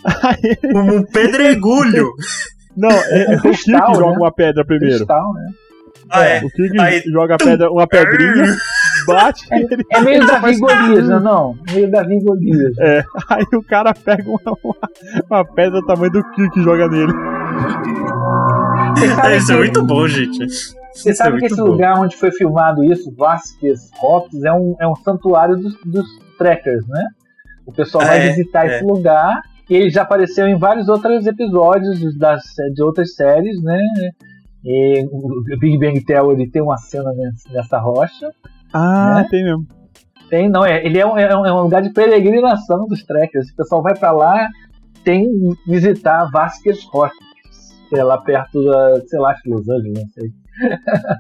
Aí, Como um pedregulho! não, é, é o Kirk Cristal, joga né? uma pedra primeiro. Cristal, né? Ah, é. O Kirk Aí- joga pedra, uma pedrinha, bate, ele, É meio Davi e Golias, não, não? Meio Davi e Golias. aí o cara pega uma, uma, uma pedra do tamanho do Kirk e joga nele. Sabe Isso é que- muito bom, gente. Você Isso é sabe que muito esse bom. lugar onde foi filmado isso, Vasquez Rocks, é um, é um santuário dos, dos trekkers, né? O pessoal Ah, vai é, visitar é. esse lugar e ele já apareceu em vários outros episódios das, de outras séries, né? E o Big Bang Theory tem uma cena nessa rocha. Ah, Né? tem mesmo. Tem, não, é, ele é um, é um- é lugar de peregrinação dos trekkers. O pessoal vai pra lá, tem visitar Vasquez Rocks, que é lá perto da, sei lá, acho que Los Angeles, não sei.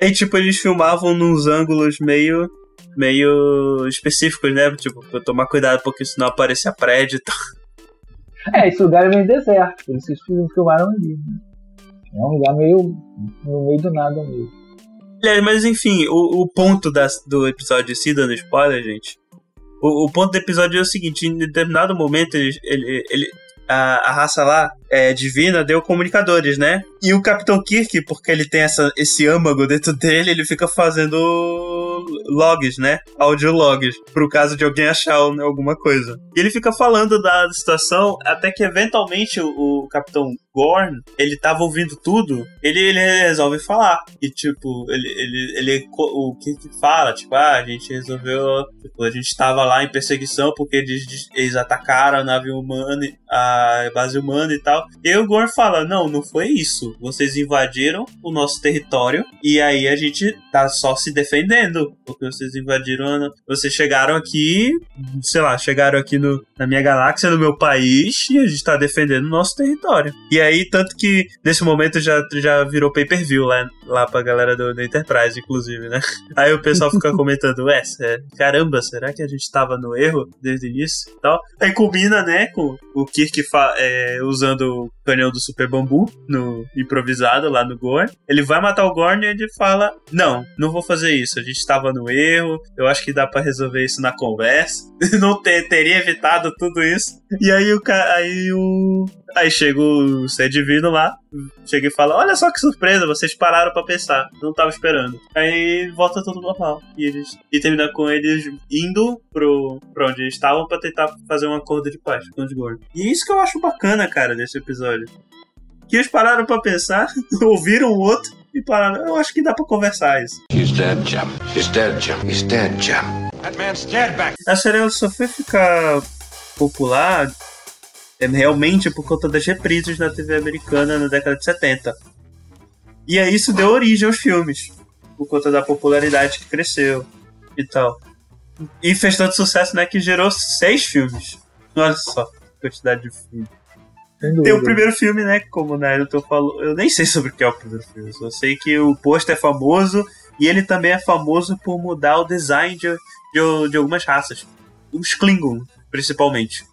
E tipo, eles filmavam nos ângulos meio. meio específicos, né? Tipo, pra tomar cuidado, porque senão aparecia prédio e tal. É, esse lugar é meio deserto, por isso que eles filmaram ali. né? É um lugar meio no meio do nada mesmo. Aliás, mas enfim, o, o ponto do episódio si, dando spoiler, gente. O, o ponto do episódio é o seguinte: em determinado momento, ele, ele, ele- a, a raça lá é, divina deu comunicadores, né? E o Capitão Kirk, porque ele tem essa, esse âmago dentro dele, ele fica fazendo logs, né? Audiologs, pro caso de alguém achar alguma coisa. E ele fica falando da situação, até que eventualmente o, o Capitão Gorn, ele tava ouvindo tudo, ele, ele resolve falar. E tipo, ele, ele, ele o que fala, tipo, ah, a gente resolveu, tipo, a gente tava lá em perseguição porque eles, eles atacaram a nave humana, a base humana e tal. E aí o Gorn fala, não, não foi isso. Vocês invadiram o nosso território e aí a gente tá só se defendendo, porque vocês invadiram, vocês chegaram aqui, sei lá, chegaram aqui no, na minha galáxia, no meu país, e a gente tá defendendo o nosso território. E aí, tanto que nesse momento já, já virou pay-per-view lá, lá pra galera do, do Enterprise, inclusive, né? Aí o pessoal fica comentando, ué, caramba, será que a gente tava no erro desde o início e tal? Aí combina, né, com o Kirk é, usando do canhão do Super Bambu, no improvisado lá no Gorn. Ele vai matar o Gorn e ele fala: Não, não vou fazer isso. A gente estava no erro. Eu acho que dá pra resolver isso na conversa. não ter- teria evitado tudo isso. E aí o aí o. Aí chega o ser divino lá, chega e fala: Olha só que surpresa, vocês pararam pra pensar, não tava esperando. Aí volta tudo normal. E eles e termina com eles indo pro, pro onde eles estavam pra tentar fazer um acordo de paz com os gordos. E é isso que eu acho bacana, cara, desse episódio. Que eles pararam pra pensar, ouviram o outro e pararam. Eu acho que dá pra conversar isso. He's dead, Jim. He's dead, Jim. He's dead, Jim. That man's dead back A série só foi ficar popular realmente por conta das reprises na TV americana na década de 70. E aí isso deu origem aos filmes, por conta da popularidade que cresceu e tal. E fez tanto sucesso, né, que gerou seis filmes. Olha só, a quantidade de filmes. Tem o primeiro filme, né? Como o Naruto falou. Eu nem sei sobre o que é o primeiro filme. Só sei que o pôster é famoso e ele também é famoso por mudar o design de, de, de algumas raças. Os Klingon, principalmente.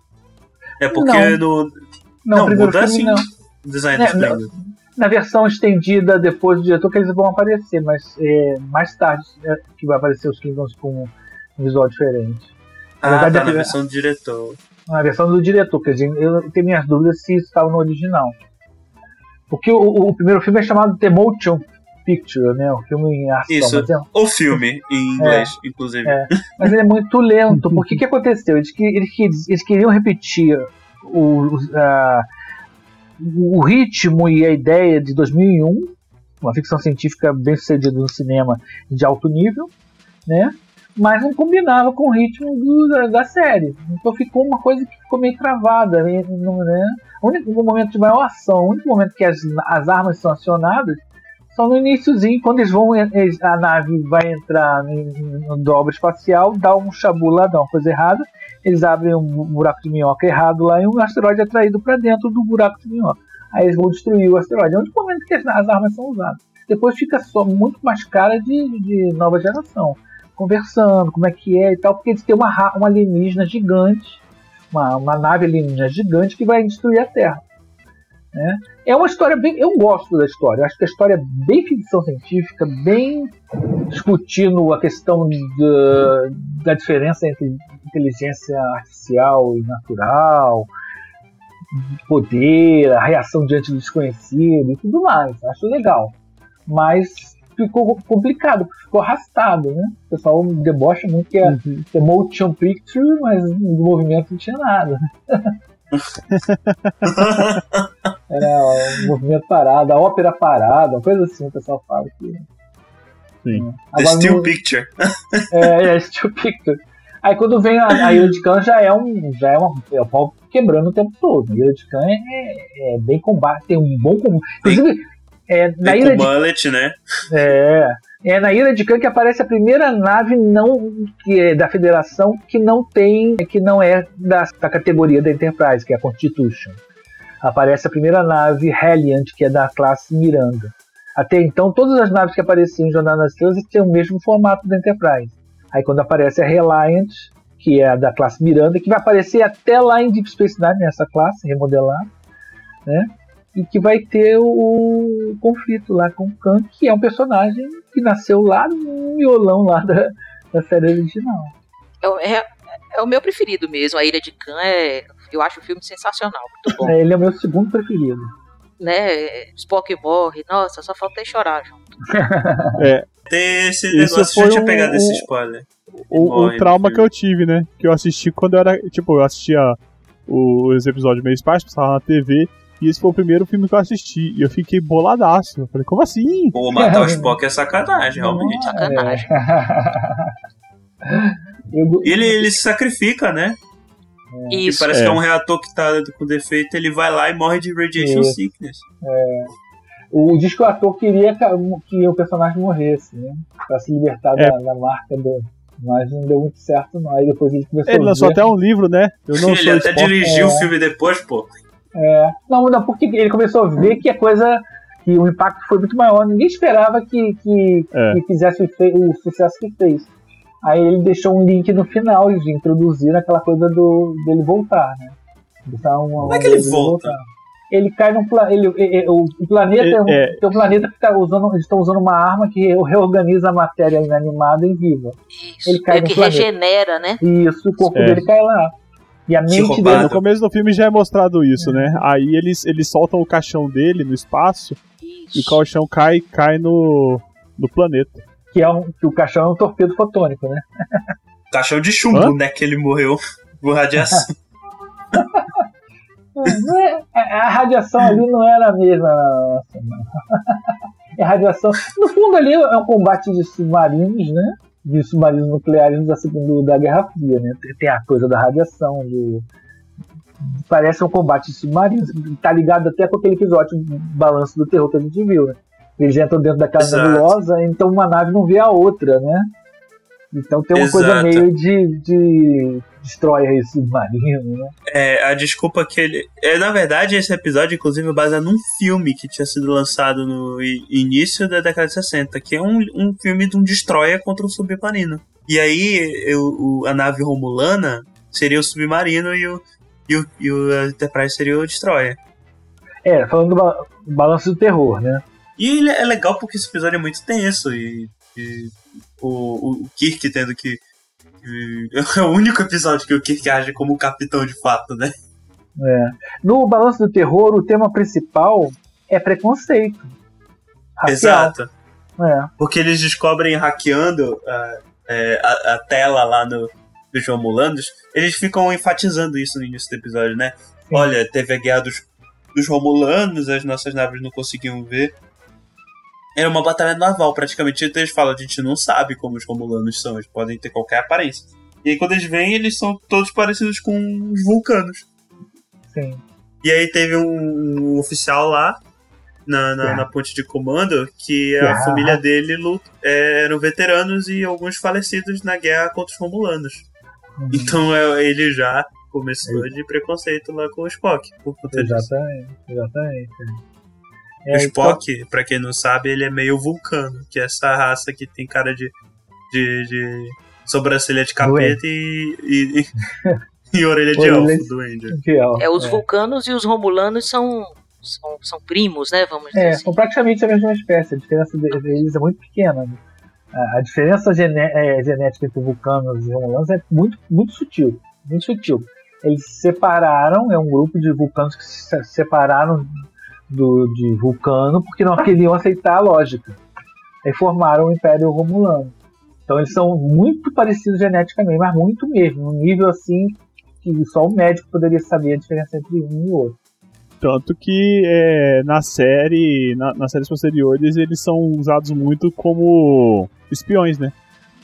É porque no. Não, Não, primeiro muda filme assim. não. Design É, não. Klingon. Na versão estendida depois do diretor que eles vão aparecer, mas é, mais tarde é, que vai aparecer os Klingons com um visual diferente. Na Ah, verdade, tá na primeira- versão do diretor. Na versão do diretor, quer dizer, eu tenho minhas dúvidas se isso estava no original. Porque o, o- o primeiro filme é chamado The Motion Picture, né? O filme em ação. Isso. É- O filme, em inglês, inclusive. É. mas ele é muito lento. Porque o que aconteceu? Eles, eles, eles queriam repetir o, o- a- o ritmo e a ideia de 2001, uma ficção científica bem sucedida no cinema de alto nível, né? Mas não combinava com o ritmo do- da, da série. Então ficou uma coisa que ficou meio travada. Né? né? O único momento de maior ação, o único momento que as, as armas são acionadas só no iníciozinho, quando eles vão, a nave vai entrar no dobra espacial, dá um chabu lá, dá uma coisa errada, eles abrem um buraco de minhoca errado lá e um asteroide é traído para dentro do buraco de minhoca. Aí eles vão destruir o asteroide. É único momento que as, as armas são usadas. Depois fica só muito mais cara de, de nova geração. Conversando, como é que é e tal, porque eles têm uma, uma alienígena gigante, uma, uma nave alienígena gigante que vai destruir a Terra. Né? É uma história bem. Eu gosto da história. Eu acho que a história é bem ficção científica, bem discutindo a questão da, da diferença entre inteligência artificial e natural, poder, a reação diante do desconhecido e tudo mais. Acho legal. Mas ficou complicado, ficou arrastado, né? O pessoal debocha muito que é, é motion picture, mas no movimento não tinha nada. Era um movimento parado, a ópera parada, uma coisa assim, o pessoal fala que. Sim. The Agora, Still no- Picture. é, é Still Picture. Aí quando vem a, a Ira de Khan já é um. Já é, uma, é o pau quebrando o tempo todo. A Ira de Khan é, é bem combate, tem um bom combate. Inclusive, é, na com de mullet, né? é, é na Ira de Khan que aparece a primeira nave não que é da Federação que não tem, que não é da, da categoria da Enterprise, que é a Constitution. Aparece a primeira nave Helliant, que é da classe Miranda. Até então, todas as naves que apareciam em Jornada nas Estrelas tinham o mesmo formato da Enterprise. Aí quando aparece a Reliant, que é da classe Miranda, que vai aparecer até lá em Deep Space Nine, nessa classe, remodelada, né? E que vai ter o, conflito lá com o Khan, que é um personagem que nasceu lá no miolão lá da, da série original. É, é- é o meu preferido mesmo. A Ilha de Khan é. Eu acho o filme sensacional, muito bom. É, ele é o meu segundo preferido. né? Spock morre. Nossa, só faltei chorar, João. Tem esse Isso negócio, já foi tinha um- pegado esse um- spoiler. O, o trauma que eu tive, né? Que eu assisti quando eu era. Tipo, eu assistia os episódios meio esparsos, passava na TV. E esse foi o primeiro filme que eu assisti. E eu fiquei boladaço. Eu falei, como assim? Pô, matar o Spock é sacanagem, realmente. Sacanagem. Eu ele, ele se sacrifica, né? E Isso. parece É. que é um reator que tá com defeito, ele vai lá e morre de radiation Isso. sickness. o diz que o ator queria que o personagem morresse, né? Pra se libertar É. da, da marca do. Mas não deu muito certo, não. Aí depois ele começou Ele a lançou ver- até um livro, né? Eu não ele sou até dirigiu é. o filme depois, pô. É, não, não, porque ele começou a ver que a coisa. que o impacto foi muito maior. Ninguém esperava que, que, É. que fizesse o, o sucesso que fez. Aí ele deixou um link no final de introduzir aquela coisa do, dele voltar, né? Uma- Como é que ele volta? voltar. ele cai num pla- ele, e- e- o, o planeta é, um, É, é. tem um planeta que tá usando, eles estão usando uma arma que reorganiza a matéria inanimada em viva. Isso. Ele cai no que planeta. regenera, né? Isso, o corpo É. dele cai lá. E a mente dele No começo do filme já é mostrado isso, né? Aí eles, eles soltam o caixão dele no espaço e o Isso. caixão cai, cai no, no planeta. Que é um que o caixão é um torpedo fotônico, né? Caixão de chumbo, Hã? né? Que ele morreu por radiação. É- a, radiação ali não era a mesma. Nossa, não. A radiação. No fundo, ali é um combate de submarinos, né? De submarinos nucleares da, segunda, da Guerra Fria, né? Tem- a coisa da radiação, do. Parece um combate de submarinos. Tá ligado até com aquele episódio do balanço do terror que a gente viu, né? Eles entram dentro daquela Exato. nebulosa, então uma nave não vê a outra, né? Então tem uma coisa Exato. meio de, de destroyer submarino, né? É, a desculpa que ele. É, na verdade, esse episódio, inclusive, baseado num filme que tinha sido lançado no início da década de 60, que é um, um filme de um destroyer contra um submarino. E aí, eu- o- a nave romulana seria o submarino e o, e o, e o Enterprise seria o destroyer. É, falando do ba- balanço do terror, né? E ele é legal porque esse episódio é muito tenso e, e o, o, Kirk tendo que. que- É o único episódio que o Kirk age como capitão de fato, né? É. No balanço do terror, o tema principal é preconceito. Racial. Exato. É. Porque eles descobrem hackeando ah, é, a, a tela lá no, dos Romulanos. Eles ficam enfatizando isso no início do episódio, né? Sim. Olha, teve a guerra dos, dos Romulanos, as nossas naves não conseguiam ver. Era uma batalha naval, praticamente. Então eles falam, a gente não sabe como os Romulanos são, eles podem ter qualquer aparência. E aí quando eles vêm, eles são todos parecidos com os vulcanos. Sim. E aí teve um, um oficial lá na, na, na ponte de comando que a família dele lut- é, eram veteranos e alguns falecidos na guerra contra os Romulanos. Uhum. Então é, ele já começou de preconceito lá com o Spock. Por conta disso. Exatamente. Exatamente. o É, Spock, pra quem não sabe, ele é meio vulcano, que é essa raça que tem cara de, de, de sobrancelha de capeta e, e, e orelha de Orelha elfo de- do Ender. então, fiel. É, os vulcanos e os romulanos são, são, são primos, né? Vamos dizer É, assim. são praticamente a mesma espécie. A diferença de- deles é muito pequena. né? A, a diferença gené- é, genética entre vulcanos e romulanos é muito, muito sutil. Muito sutil. Eles se separaram, é um grupo de vulcanos que se separaram do, de vulcano porque não queriam aceitar a lógica. Aí formaram o Império Romulano. Então eles são muito parecidos geneticamente, mas muito mesmo. Num nível assim que só o médico poderia saber a diferença entre um e outro. Tanto que é, na série, na- nas séries posteriores, eles são usados muito como espiões, né?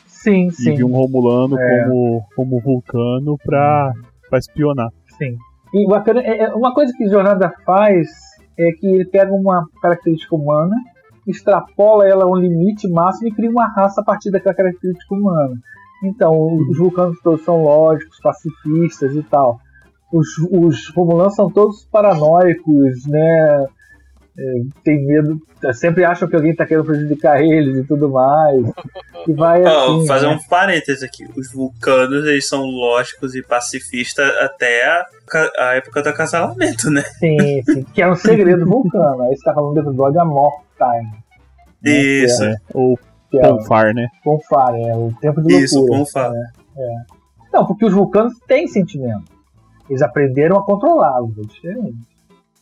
Sim, E sim. de um Romulano É. como, como vulcano pra, pra espionar. Sim. E bacana, é, é, uma coisa que Jornada faz é que ele pega uma característica humana, extrapola ela a um limite máximo e cria uma raça a partir daquela característica humana. Então, os vulcanos todos são lógicos, pacifistas e tal. Os, os romulanos são todos paranoicos, né? É, tem medo, sempre acham que alguém está querendo prejudicar eles e tudo mais. E vai assim, vou fazer né? um parênteses aqui. Os vulcanos, eles são lógicos e pacifistas até a, a época do acasalamento, né? Sim, sim, que é um segredo vulcano. Aí você tá falando do episódio Amor Time. né, Isso, que é- É, ou é o Ponfar, né? Ponfar, é o tempo de loucura. isso, como fala. Não, porque os vulcanos têm sentimento. Eles aprenderam a controlá-los, é diferente.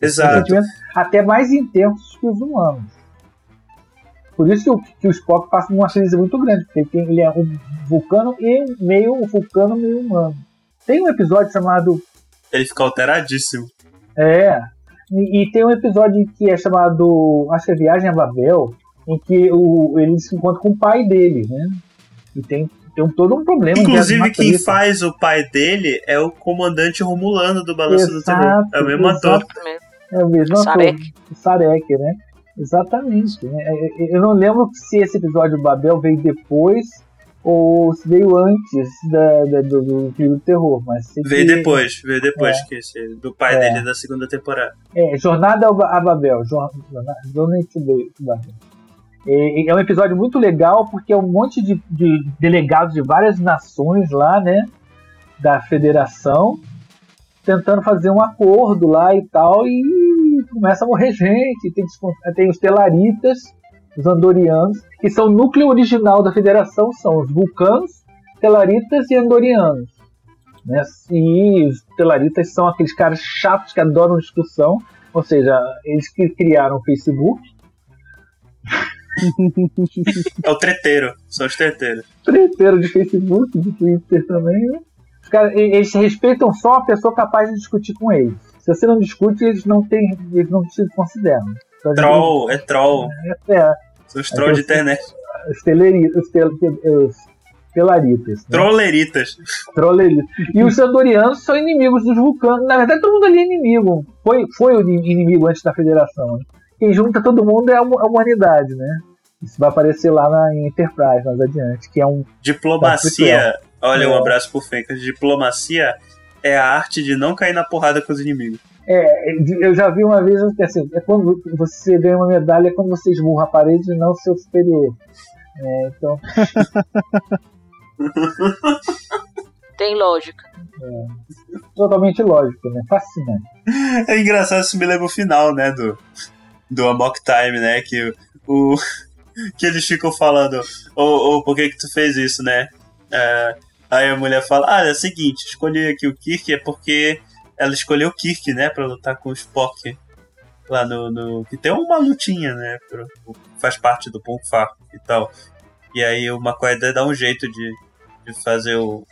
Exato. sentimentos até mais intensos que os humanos. Por isso que o, que o Spock passa uma crise muito grande, porque ele, é um vulcano e meio um vulcano meio humano. Tem um episódio chamado Ele fica alteradíssimo. É. E, e tem um episódio que é chamado. Acho que é Viagem a Babel, em que o, ele se encontra com o pai dele, né? E tem, tem um, todo um problema. Inclusive, quem treta. faz o pai dele é o comandante Romulano do Balanço do Exato, Terror. É o mesmo ator. Exatamente. É o mesmo. Sarek. Sarek, né? Exatamente. né? É, é, Eu não lembro se esse episódio do Babel veio depois ou se veio antes da, da- do, do filme do terror, mas Veio que- depois, veio depois que esse, do pai É. dele da segunda temporada. É, Jornada a Babel. Jor- Jornada to Babel. É, é um episódio muito legal porque é um monte de, de delegados de várias nações lá, né? Da federação. Tentando fazer um acordo lá e tal, e começa a morrer gente. Tem, tem os Telaritas, os Andorianos, que são o núcleo original da federação, são os Vulcanos, Telaritas e Andorianos. Né? E os Telaritas são aqueles caras chatos que adoram discussão, ou seja, eles que criaram o Facebook, É o treteiro. São os treteiros. treteiro de Facebook, de Twitter também. Né? E- eles respeitam só a pessoa capaz de discutir com eles. Se você não discute, eles não, têm, eles não te consideram. Então, Troll, é troll. É, é, São os trolls de internet. os, teleri, os, tel, os telaritas. Né? Trolleritas. Trolleritas. E os Andorianos são inimigos dos vulcanos. Na verdade, todo mundo ali é inimigo. Foi, foi o inimigo antes da federação. Né? Quem junta todo mundo é a hu- a humanidade, né? Isso vai aparecer lá na Enterprise, mais adiante, que é um Diplomacia. Olha, um É. abraço pro Fencas. Diplomacia é a arte de não cair na porrada com os inimigos. É, eu já vi uma vez que assim, é quando você ganha uma medalha é quando você esmurra a parede e não o seu superior. É, então, Tem lógica. totalmente lógico, né? Fascinante. É engraçado, isso me lembra o final, né, do, do Amok Time, né, que o... que eles ficam falando, ô, ô, por que que tu fez isso, né? É, aí a mulher fala, ah, é o seguinte, escolhi aqui o Kirk é porque ela escolheu o Kirk, né, pra lutar com o Spock lá no... no que tem uma lutinha, né, pro- faz parte do Far e tal. E aí o McCoy dá um jeito de, de fazer o,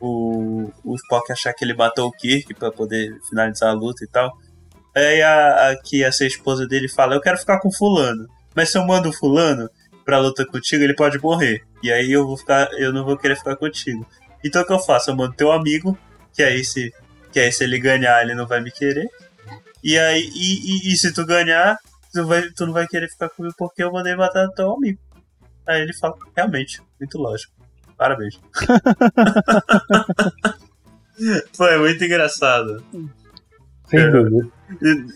o, o Spock achar que ele matou o Kirk pra poder finalizar a luta e tal. Aí a, a que ia ser esposa dele fala: Eu quero ficar com fulano. Mas se eu mando o fulano pra luta contigo, ele pode morrer. E aí eu vou ficar. Eu não vou querer ficar contigo. Então o que eu faço? Eu mando teu amigo, que aí se. Que aí se ele ganhar, ele não vai me querer. E aí, e, e- e se tu ganhar, tu, vai, tu não vai querer ficar comigo porque eu mandei matar teu amigo. Aí ele fala, realmente, muito lógico. Parabéns. Foi muito engraçado. Sem É. dúvida.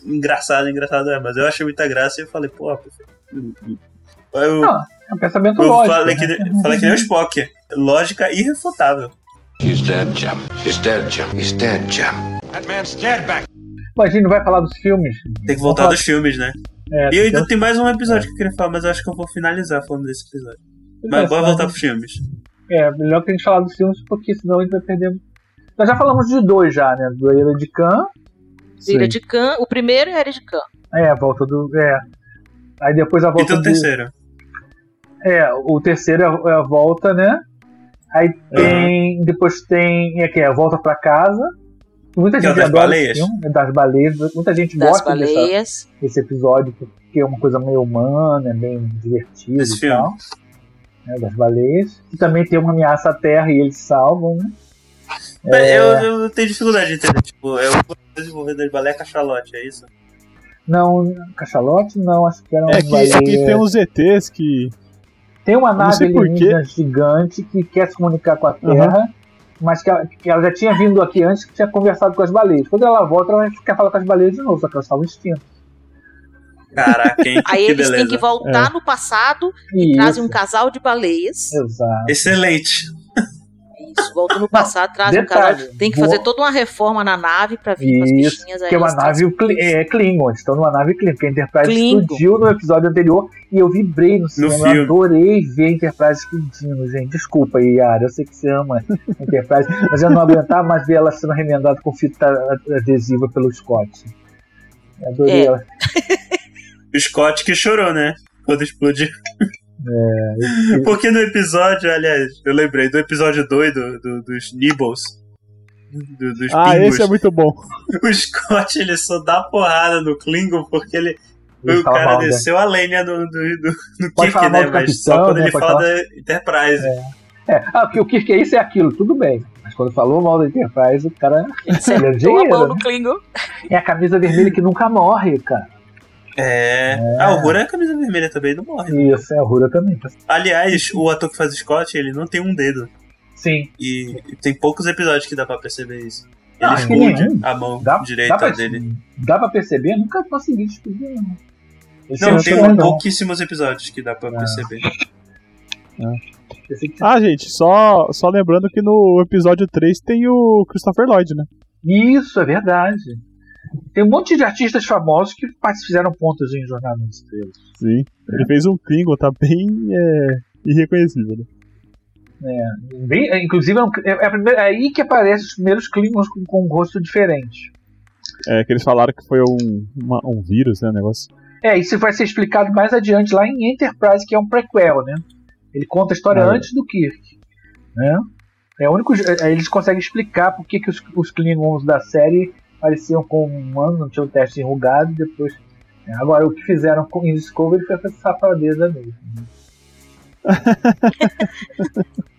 Engraçado, engraçado é, mas eu achei muita graça e eu falei, pô, eu, é um pensamento eu lógico. falei, né? que, falei que nem o Spock. Lógica irrefutável. He's dead, Jim. He's dead, Jim. He's dead, Jim. That man's dead back. Mas a gente não vai falar dos filmes. Tem que voltar dos filmes, né? É, E eu ainda tem- tem mais um episódio que eu queria falar, mas eu acho que eu vou finalizar falando desse episódio. Mas bora voltar pros filmes. É, melhor que a gente falar dos filmes, porque senão a gente vai perder. Nós já falamos de dois já, né? Do Ira de Khan. Ira de Khan. O primeiro é Ira de Khan. É, a volta do. É. Aí depois a E volta tem o do. terceiro. É, o terceiro é a, é volta, né? Aí tem. Depois tem. É que é a volta pra casa. Muita Que é gente das adora baleias. filme, é das baleias. Muita gente Das gosta dessa, baleias. desse episódio, porque é uma coisa meio humana, é bem divertido Esse e filme. tal. né, das baleias. E também tem uma ameaça à Terra e eles salvam, né? É. Eu, eu tenho dificuldade de entender. Tipo, é o desenvolvedor de balé cachalote, é isso? Não, cachalote não, acho que era uma É que, baleia. é que tem uns ETs que. Tem uma nave alienígena gigante que quer se comunicar com a Terra, mas que ela, que ela já tinha vindo aqui antes que tinha conversado com as baleias. Quando ela volta, ela quer falar com as baleias de novo, só que elas estavam extintas. Caraca, hein? Aí que eles beleza. têm que voltar É. no passado E trazem um casal de baleias. Exato. Excelente. Isso, voltam no passado, trazem um detalhe, casal. Tem que boa- fazer toda uma reforma na nave pra vir com as Isso, bichinhas aí. que é uma nave cli- é, Klingon, eles estão numa nave Klingon, porque a Enterprise Klingon. explodiu no episódio anterior e eu vibrei no cinema, eu adorei ver a Enterprise explodindo, gente. Desculpa aí, Yara, eu sei que você ama a Enterprise, mas eu não aguentava mais ver ela sendo remendada com fita adesiva pelo Scott. Eu adorei É. ela. O Scott que chorou, né? Quando explodiu. É, Porque no episódio, aliás, eu lembrei do episódio doido do, dos Nibbles. do- dos Ah, pingos. esse é muito bom. O Scott, ele só dá porrada no Klingon porque ele. Ele o cara mal, né? desceu a lenha no, no, no, no Pode Kirk, né? Mas capitão, só quando né? ele Pode fala falar- da Enterprise. É, ah, porque o Kirk é isso, é aquilo, tudo bem. Mas quando falou mal da Enterprise, o cara. Ele é no né? Klingon. É a camisa vermelha que nunca morre, cara. É. Ah, o Rura é a camisa vermelha também, não morre. Isso, é a Rura também. Aliás, o ator que faz o Scott, ele não tem um dedo. Sim. E, e tem poucos episódios que dá pra perceber isso. Ele Ah, acho que esconde nenhum. a mão Dá, direita dá, pra, dele. dá pra perceber? Nunca consegui descobrir, não. Esse Não, eu tem um pouquíssimos episódios que dá pra Ah. perceber. Que- Ah, gente, só, só lembrando que no episódio 3 tem o Christopher Lloyd, né? Isso, é verdade. Tem um monte de artistas famosos que fizeram pontos em Jornada nas Estrelas. Sim. Ele fez um Klingon, tá bem é, irreconhecível. Né? Bem, é, inclusive, é, um- é a primeira- é aí que aparecem os primeiros Klingons com, com um rosto diferente. É que eles falaram que foi um, uma- um vírus, né? Negócio. É, isso vai ser explicado mais adiante lá em Enterprise, que é um prequel, né? Ele conta a história Ah, é. antes do Kirk. Né? É o único. é, Eles conseguem explicar por que, que os, os Klingons da série pareciam com um humano, não tinham teste enrugado e depois. é, Agora, o que fizeram com em Discovery foi essa safadeza mesmo.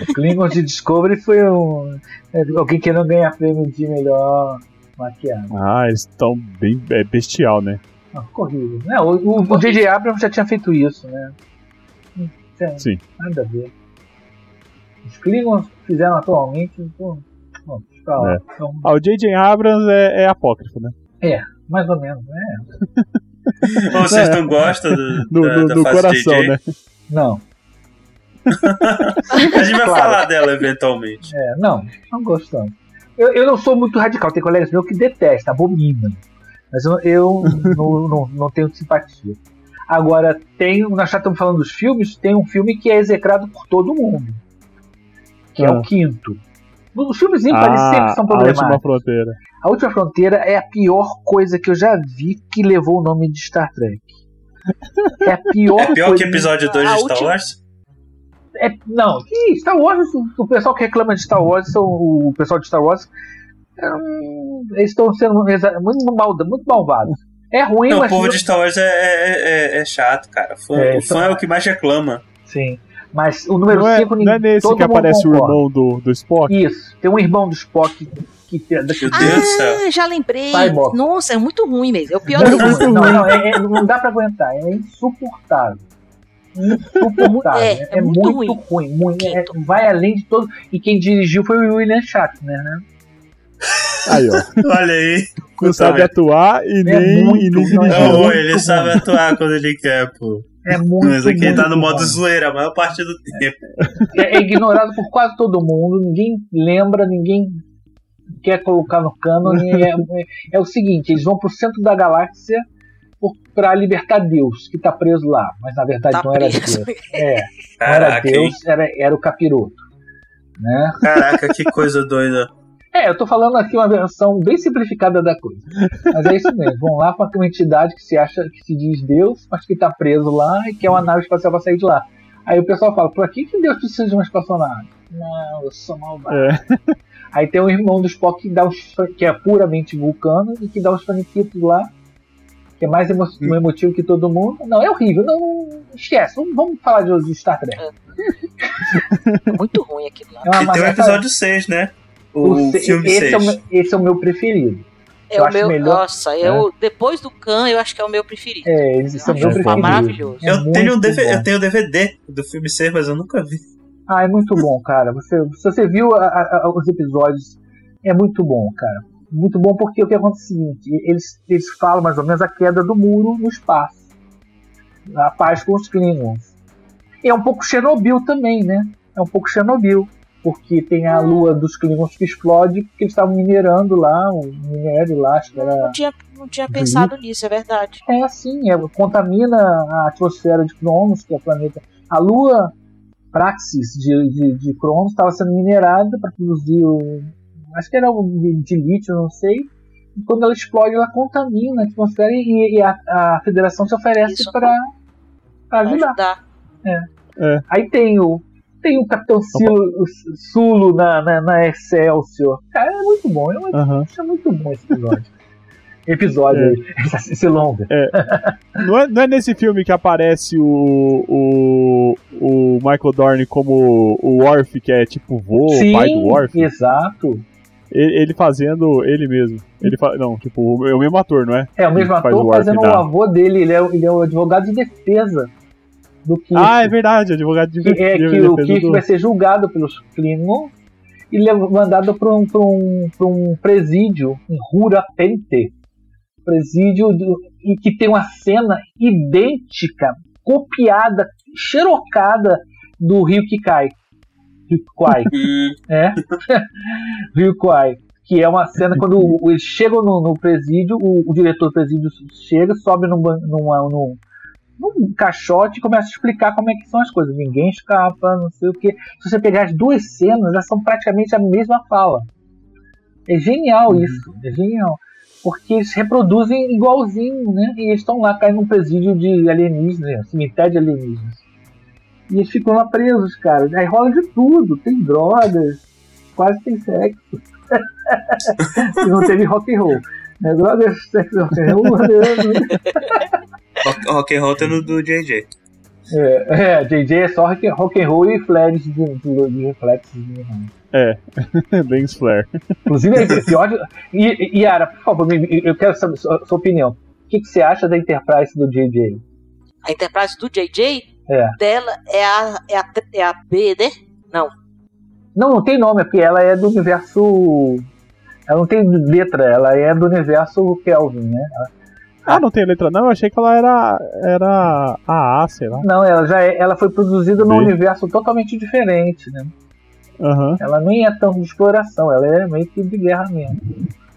O Klingons de Discovery foi um. é, alguém querendo ganhar prêmio de melhor maquiagem. Ah, eles estão bem é, bestial, né? Não, ficou horrível. Não, o, o, o J.J. Abrams já tinha feito isso, né? Sim. Nada a ver. Os Klingons fizeram atualmente, então. Bom, deixa eu falar. É. Então, Ah, o J.J. Abrams é, é apócrifo, né? mais ou menos, né? Ou vocês não gostam do, No, da, no- da no coração, JJ? né? Não, A gente vai Claro. falar dela eventualmente. é, não, não gostamos. Eu, eu não sou muito radical, tem colegas meus que detestam, abominam. Mas eu, eu não, não, não tenho simpatia. Agora, tem, nós já estamos falando dos filmes, tem um filme que é execrado por todo mundo. Que é Ah. o quinto. Os filmes ímpares sempre são a problemáticos. última fronteira. A Última Fronteira é a pior coisa que eu já vi que levou o nome de Star Trek. É a pior É pior coisa. que episódio 2 A de Star última- Wars? É, não, Star Wars, o- o pessoal que reclama de Star Wars, são, o pessoal de Star Wars, hum, eles estão sendo muito, mal, muito malvados. É ruim, Não, o mas. povo de Star Wars é, é, é- é chato, cara. Fã- É, o fã é o que mais reclama. Sim. Mas o número Não é, 5 não é nesse todo que mundo aparece o concorda. irmão do, do Spock? Isso, tem um irmão do Spock que. que Meu Deus do céu. Ah, já lembrei. Cyborg. Nossa, é muito ruim mesmo. É o pior Não, deles. não, não, é- é- não dá pra aguentar, é insuportável. Insuportável. É, É, é muito muito, ruim. ruim. muito- é- vai além de todo. E quem dirigiu foi o William Shatner, né? Aí, ó. Olha aí. Não sabe atuar e nem, É muito, e nem não, ele sabe atuar quando ele quer, pô. É muito. Mas aqui ele tá no muito modo ruim. zoeira a maior parte do tempo. é, é ignorado por quase todo mundo, ninguém lembra, ninguém quer colocar no cano. É, é- é o seguinte: eles vão pro centro da galáxia pra libertar Deus, que tá preso lá. Mas na verdade Tá não era preso. Deus. É, não era? Deus, era, era o capiroto. Né? Caraca, que coisa doida. É, eu tô falando aqui uma versão bem simplificada da coisa. Mas é isso mesmo. Vão lá com uma entidade que se acha, que se diz Deus, mas que tá preso lá e quer uma nave espacial pra sair de lá. Aí o pessoal fala, por que, que Deus precisa de uma espaçonave? Não, eu sou malvado. É. Aí tem o irmão do Spock que, dá os, que é puramente vulcano e que dá os faniquitos lá, que é mais emo Hum. emotivo que todo mundo. Não, é horrível. Não, não esquece. Vamos, vamos falar de, de Star Trek. É muito ruim aquilo lá. É tem o episódio 6, né? O, filme esse, 6. é o, meu- esse é o meu preferido. É Eu o acho meu. melhor- Nossa, eu, depois do Khan, eu acho que é o meu preferido. É, eles são Eu meu acho preferido. maravilhoso. É eu, tenho um DVD, bom. eu tenho o DVD do filme 6, mas eu nunca vi. Ah, é muito bom, cara. Você, se você viu a- a- os episódios, é muito bom, cara. Muito bom porque o que acontece é o seguinte: eles, eles falam mais ou menos a queda do muro no espaço. A paz com os Klingons. E é um pouco Chernobyl também, né? É um pouco Chernobyl. Porque tem a lua dos Klingons que explode porque eles estavam minerando lá, o minério lá, acho que era Não tinha, não tinha pensado nisso, é verdade. É assim, é, contamina a atmosfera de Cronos, que é o planeta. A Lua Praxis de, de, de Cronos estava sendo minerada para produzir o. Acho que era um de, lítio, não sei. E quando ela explode, ela contamina a atmosfera e, e a, a federação se oferece para Pra ajudar. ajudar. Aí tem o. Tem o Capitão Silo, o Sulo na, na, na Excelsior. Cara, é muito bom. É, muito- Aham. é muito bom esse episódio. episódio É. aí, esse longa. Não é, não é nesse filme que aparece o, o, o Michael Dorn como o Worf, que é tipo vô, pai do Worf? exato. Ele, ele fazendo ele mesmo. Ele fa... Não, tipo, é o mesmo ator, não é? É, o mesmo Ele faz ator o Worf fazendo o avô dele, ele é, o- ele é o advogado de defesa do Kirk. Ah, é verdade, advogado de que, é de que o Kirk do- vai ser julgado pelos Klingons e mandado para um, pra um, pra um presídio em Hurapente. Presídio do- e que tem uma cena idêntica, copiada, xerocada do Rio que cai. Rio Kwai. É. Rio Kwai. Que é uma cena quando eles chegam no, no presídio, o, o diretor do presídio chega, sobe num, numa, num, num caixote e começa a explicar como é que são as coisas. Ninguém escapa, não sei o que. Se você pegar as duas cenas, elas são praticamente a mesma fala. É genial isso, é genial. Porque eles reproduzem igualzinho, né? E eles estão lá caindo num presídio de alienígenas, né? cemitério de alienígenas. E eles ficam lá presos, cara. Aí rola de tudo. Tem drogas, quase tem sexo. e não teve rock and roll. Né? Drogas, sexo, rock and roll. Rock, rock and roll tem no do JJ. é, é, JJ é só rock, rock and roll e flares de, de, de reflexos. de- É, bem flare. Inclusive, é pior. de- E, Yara, por favor, me- eu quero saber sua, sua opinião. O que, que você acha da Enterprise do JJ? A Enterprise do JJ, É. dela é a, é a, é a B, né? Não. Não, não tem nome, é porque ela é do universo. Ela não tem letra, ela é do universo Kelvin, né? Ah, não tem letra não? Eu achei que ela era, era a A, sei lá. Não, ela já é, ela foi produzida num Bem. universo totalmente diferente, né? Aham. Ela nem é tanto de exploração, ela é meio que de guerra mesmo.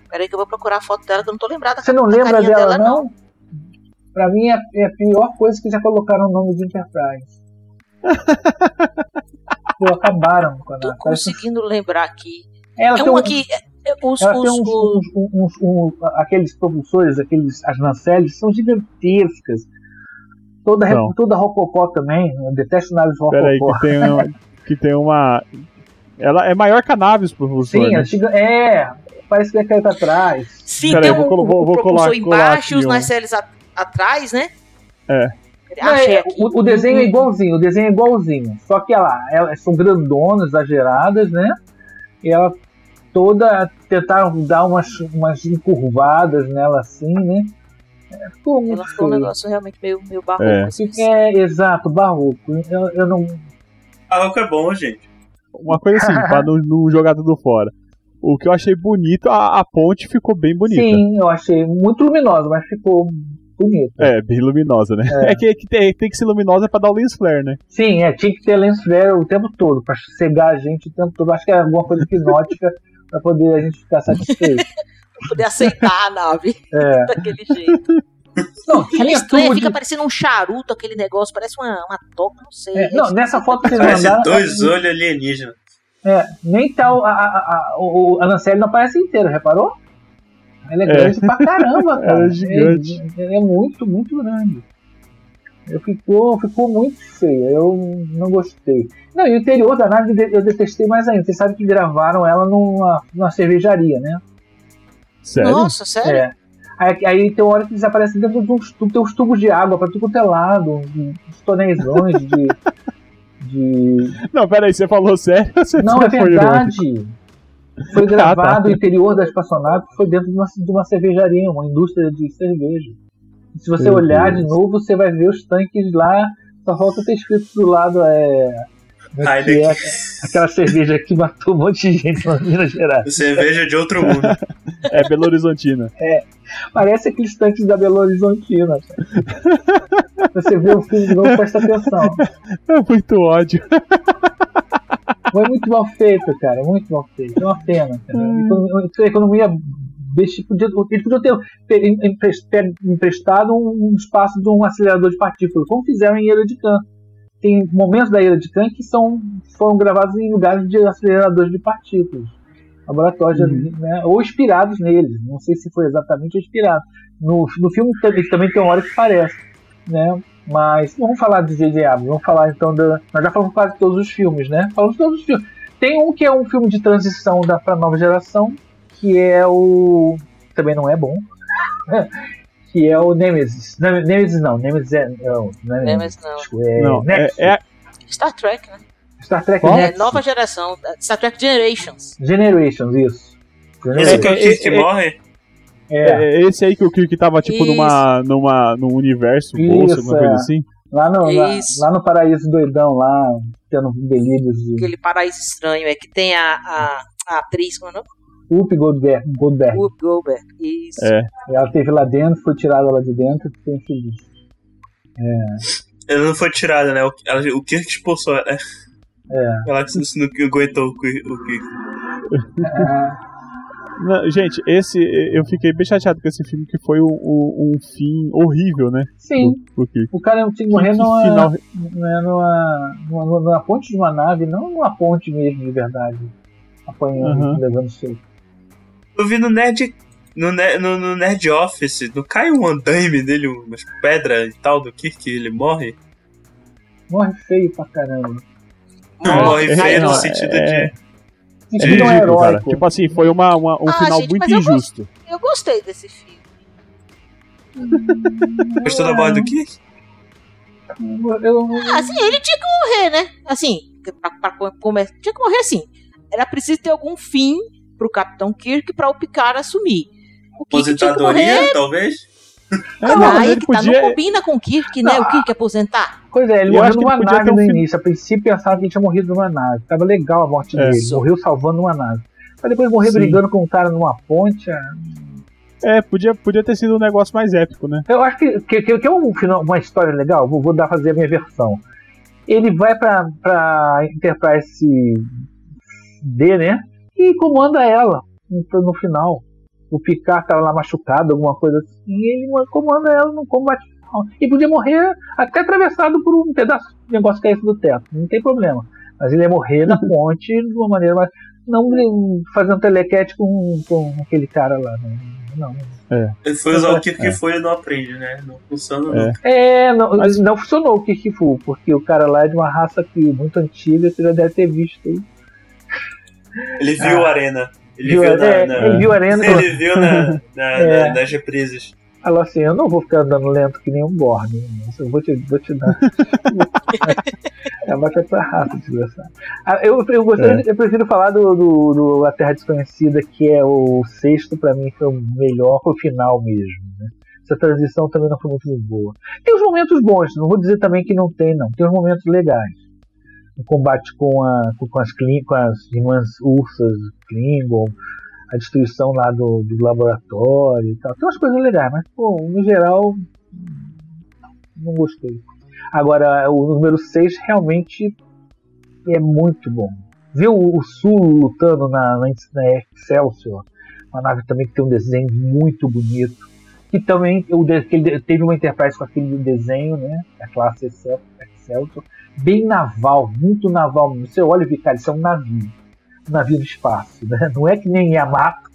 Peraí que eu vou procurar a foto dela que eu não tô lembrada. Você não da lembra carinha dela, não? Pra mim é, é a pior coisa que já colocaram o nome de Enterprise. Pô, acabaram com a Tô conseguindo lembrar aqui. Ela É tem uma um- que. É, Os, Ela tem os, uns, uns- uns- uns- aqueles propulsores, aqueles, as nacelles, são gigantescas. Toda, Não. toda rococó também. Eu detesto naves rococó. que tem, uma- que tem uma... Ela é maior que a naves, professor. Sim, né? é, giga- é, parece que é caída atrás. Sim, Pera tem um, vou vou- vou propulsor colar- embaixo e os a- atrás, né? É. É, o, o desenho é igualzinho, o desenho é igualzinho. Só que ela, elas são grandonas, exageradas, né? E ela toda tentaram dar umas, umas encurvadas nela assim, né? É, ficou muito Ela ficou um negócio realmente meio, meio barroco. É. assim. É, exato, barroco. Eu, eu não. Barroco é bom, gente. Uma coisa assim, pra não, não jogar tudo fora. O que eu achei bonito, a, a ponte ficou bem bonita. Sim, eu achei muito luminosa, mas ficou bonito. É, bem luminosa, né? É. É, que, que tem, tem que ser luminosa pra dar o lens flare, né? Sim, é, tinha que ter lens flare o tempo todo, pra cegar a gente o tempo todo. Acho que é alguma coisa hipnótica pra poder a gente ficar satisfeito. Pra poder aceitar a nave É. daquele jeito. Não, É tinha estranho, fica de- parecendo um charuto aquele negócio, parece uma, uma toca, não sei. É, não, nessa foto que vocês Parece mandaram. dois olhos alienígenas. É, nem tal. A, a, a, o, a Lancelle não aparece inteira, reparou? Ela é É. grande pra caramba, cara. É gigante. É, é muito, muito grande. Eu ficou, ficou muito feia, eu não gostei. Não, e o interior da nave eu detestei mais ainda. Vocês sabem que gravaram ela numa, numa cervejaria, né? Sério? Nossa, sério? É. Aí, aí tem uma hora que eles aparecem dentro de uns, tu- tem uns tubos de água pra tudo quanto é lado, uns, tonéisões de. de. Não, pera aí, você falou sério? Você Não, é irônico? verdade. Foi Ah, gravado tá. o interior da espaçonave, foi dentro de uma, de uma cervejaria, uma indústria de cerveja. Se você Meu olhar Deus. de novo, você vai ver os tanques lá, só falta ter escrito do lado é, como é que é aquela cerveja que matou um monte de gente lá em Minas Gerais. Cerveja de outro mundo. É Belo Horizontina. Parece aqueles tanques da Belo Horizontina. cara. Você vê o filme de novo, presta atenção. É muito ódio. Foi muito mal feito, cara. Muito mal feito. É uma pena, cara. Economia- A economia. deixa- podia- Eles podiam ter ter empres- ter emprestado um espaço de um acelerador de partículas, como fizeram em Ilha de Khan. Tem momentos da Ilha de Khan que são, foram gravados em lugares de aceleradores de partículas. Laboratórios, né, ou inspirados neles. Não sei se foi exatamente inspirado. No, no filme também, também tem uma hora que parece. Né? Mas vamos falar de J.J. Abrams, vamos falar então da. Nós já falamos quase todos os filmes, né? Falamos de todos os filmes. Tem um que é um filme de transição da, pra nova geração, que é o. Também não é bom. que é o Nemesis. Não, Nemesis não, Nemesis é. é o- não é Nemesis não. Que é Não, é, é, Star Trek, né? Star Trek Qual? É, nova geração. Star Trek Generations. Generations, isso. Esse que é o é- Kirk que é- morre? É, é esse aí que o Kirk tava, tipo, Isso. numa, numa, num universo, bolsa, Isso, alguma coisa é. assim. lá, no, lá, Isso. lá no paraíso doidão, lá, tendo delírios de Aquele paraíso estranho. É que tem a, a, a atriz, como é o nome? Whoopi Goldberg. Goldberg. Whoopi Goldberg. Isso. É. Ela teve lá dentro, foi tirada lá de dentro e ficou infeliz. Ela não foi tirada, né? O, ela, o Kirk expulsou ela. Falar que isso não aguentou o Kirk. Não, gente, esse eu fiquei bem chateado com esse filme, que foi um, um- um fim horrível, né? Sim. Pro Kirk. O cara tinha que morrer Que numa, final- né, numa, numa, numa ponte de uma nave, não numa ponte mesmo de verdade. Apanhando, Aham. levando soco. Eu vi no Nerd. No, no, no Nerd Office, não cai um andaime dele, umas pedras e tal do Kirk, ele morre? Morre feio pra caramba. Não, morre é, feio no não, sentido é- de. É é ridículo, cara. heróico. Tipo assim, foi uma, uma- um Ah, final gente, muito mas eu injusto. Eu gostei desse filme. Gostou da morte do Kirk? Eu, Ah, assim, ele tinha que morrer, né? Assim, pra, pra começar. Tinha que morrer assim. Era preciso ter algum fim pro Capitão Kirk pra o Picard assumir. O que morrer. Aposentadoria, talvez? É, não, aí que tá, podia. não combina com o Kirk, né? O Kirk aposentar. Pois é, ele Eu morreu numa nave um no filme- início. A princípio pensava que ele tinha morrido numa nave. Tava legal a morte É. dele. Morreu salvando uma nave. Mas depois morrer Sim. brigando com um cara numa ponte. ah, É, podia, podia ter sido um negócio mais épico, né? Eu acho que, que, que, que é um final, uma história legal. Vou, vou dar fazer a minha versão. Ele vai pra, pra Enterprise D, né? E comanda ela no, no final. O Picard tava lá machucado, alguma coisa assim. E ele comanda ela no combate final. E podia morrer até atravessado por um pedaço de negócio que caísse do teto. Não tem problema. Mas ele ia morrer na ponte de uma maneira mais. Não fazendo telequete com, com aquele cara lá. Não. não. Ele foi usar o Kirk que foi e não aprende, né? Não funciona, não. É, não, Mas- não funcionou o Kikifu, porque o cara lá é de uma raça que muito antiga, você já deve ter visto aí. Ele viu a arena. Ele Viu, viu, na, é, na- ele viu a arena Ele viu na, na- É. na- nas reprises. falou assim, eu não vou ficar andando lento que nem um Borne, eu vou te, vou te dar. é uma essa raça, desgraçado. Ah, Eu, eu, gostaria, eu prefiro falar do, do, do A Terra Desconhecida, que é o sexto, pra mim, foi o melhor, foi o final mesmo. Né? Essa transição também não foi muito boa. Tem os momentos bons, não vou dizer também que não tem, não. Tem os momentos legais. O combate com, a, com, as, com as irmãs ursas Klingon, a destruição lá do, do laboratório e tal. Tem umas coisas legais, mas, pô, no geral, não gostei. Agora, o número 6 realmente é muito bom. Viu o Sul lutando na, na, Excelsior? Uma nave também que tem um desenho muito bonito. Que também teve uma Enterprise com aquele desenho, né? A classe Excel- Bem naval, muito naval. Você olha e vê, cara, isso é um navio. Um navio no espaço, né? Não é que nem Yamato,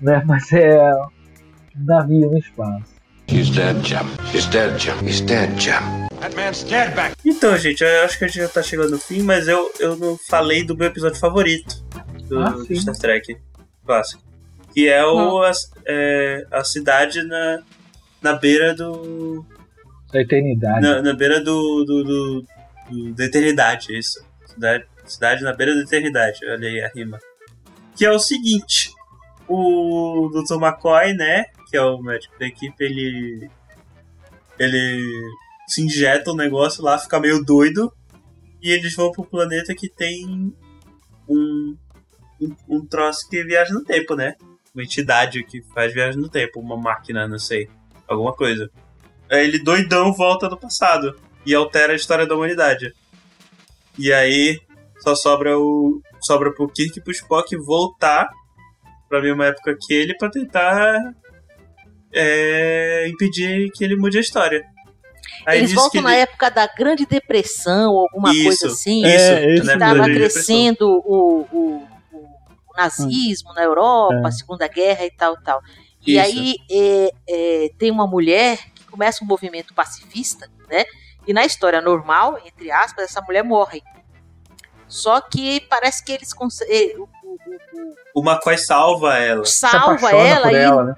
né? Mas é um navio no espaço. He's dead, Jim. He's dead, Jim. He's dead, Jim. That man's dead back. Então, gente, eu acho que a gente já tá chegando no fim, mas eu, eu não falei do meu episódio favorito do, Ah, do. Star Trek clássico. Que é, o, a, é, a cidade na, na beira do. Da eternidade. Na, na beira do, do, do- do- da eternidade, isso. Cidade, cidade na beira da eternidade, olha aí a rima. Que é o seguinte: o Dr. McCoy, né? Que é o médico da equipe, ele. Ele se injeta um negócio lá, fica meio doido. E eles vão pro planeta que tem um, um, um troço que viaja no tempo, né? Uma entidade que faz viagem no tempo, uma máquina, não sei. Alguma coisa. Aí ele doidão volta no passado e altera a história da humanidade. E aí só sobra o. sobra pro Kirk e pro Spock voltar pra mesma época que ele pra tentar é, impedir que ele mude a história. Aí Eles voltam que na ele- época da Grande Depressão, ou alguma Isso, coisa assim. Isso, É, na Estava crescendo o, o- o nazismo na Europa, É. a Segunda Guerra e tal, tal. E Isso. aí é, é, tem uma mulher que começa um movimento pacifista, né? E na história normal, entre aspas, essa mulher morre. Só que parece que eles conseguem. O, o- o- O McCoy salva ela. salva ela por e ela, né?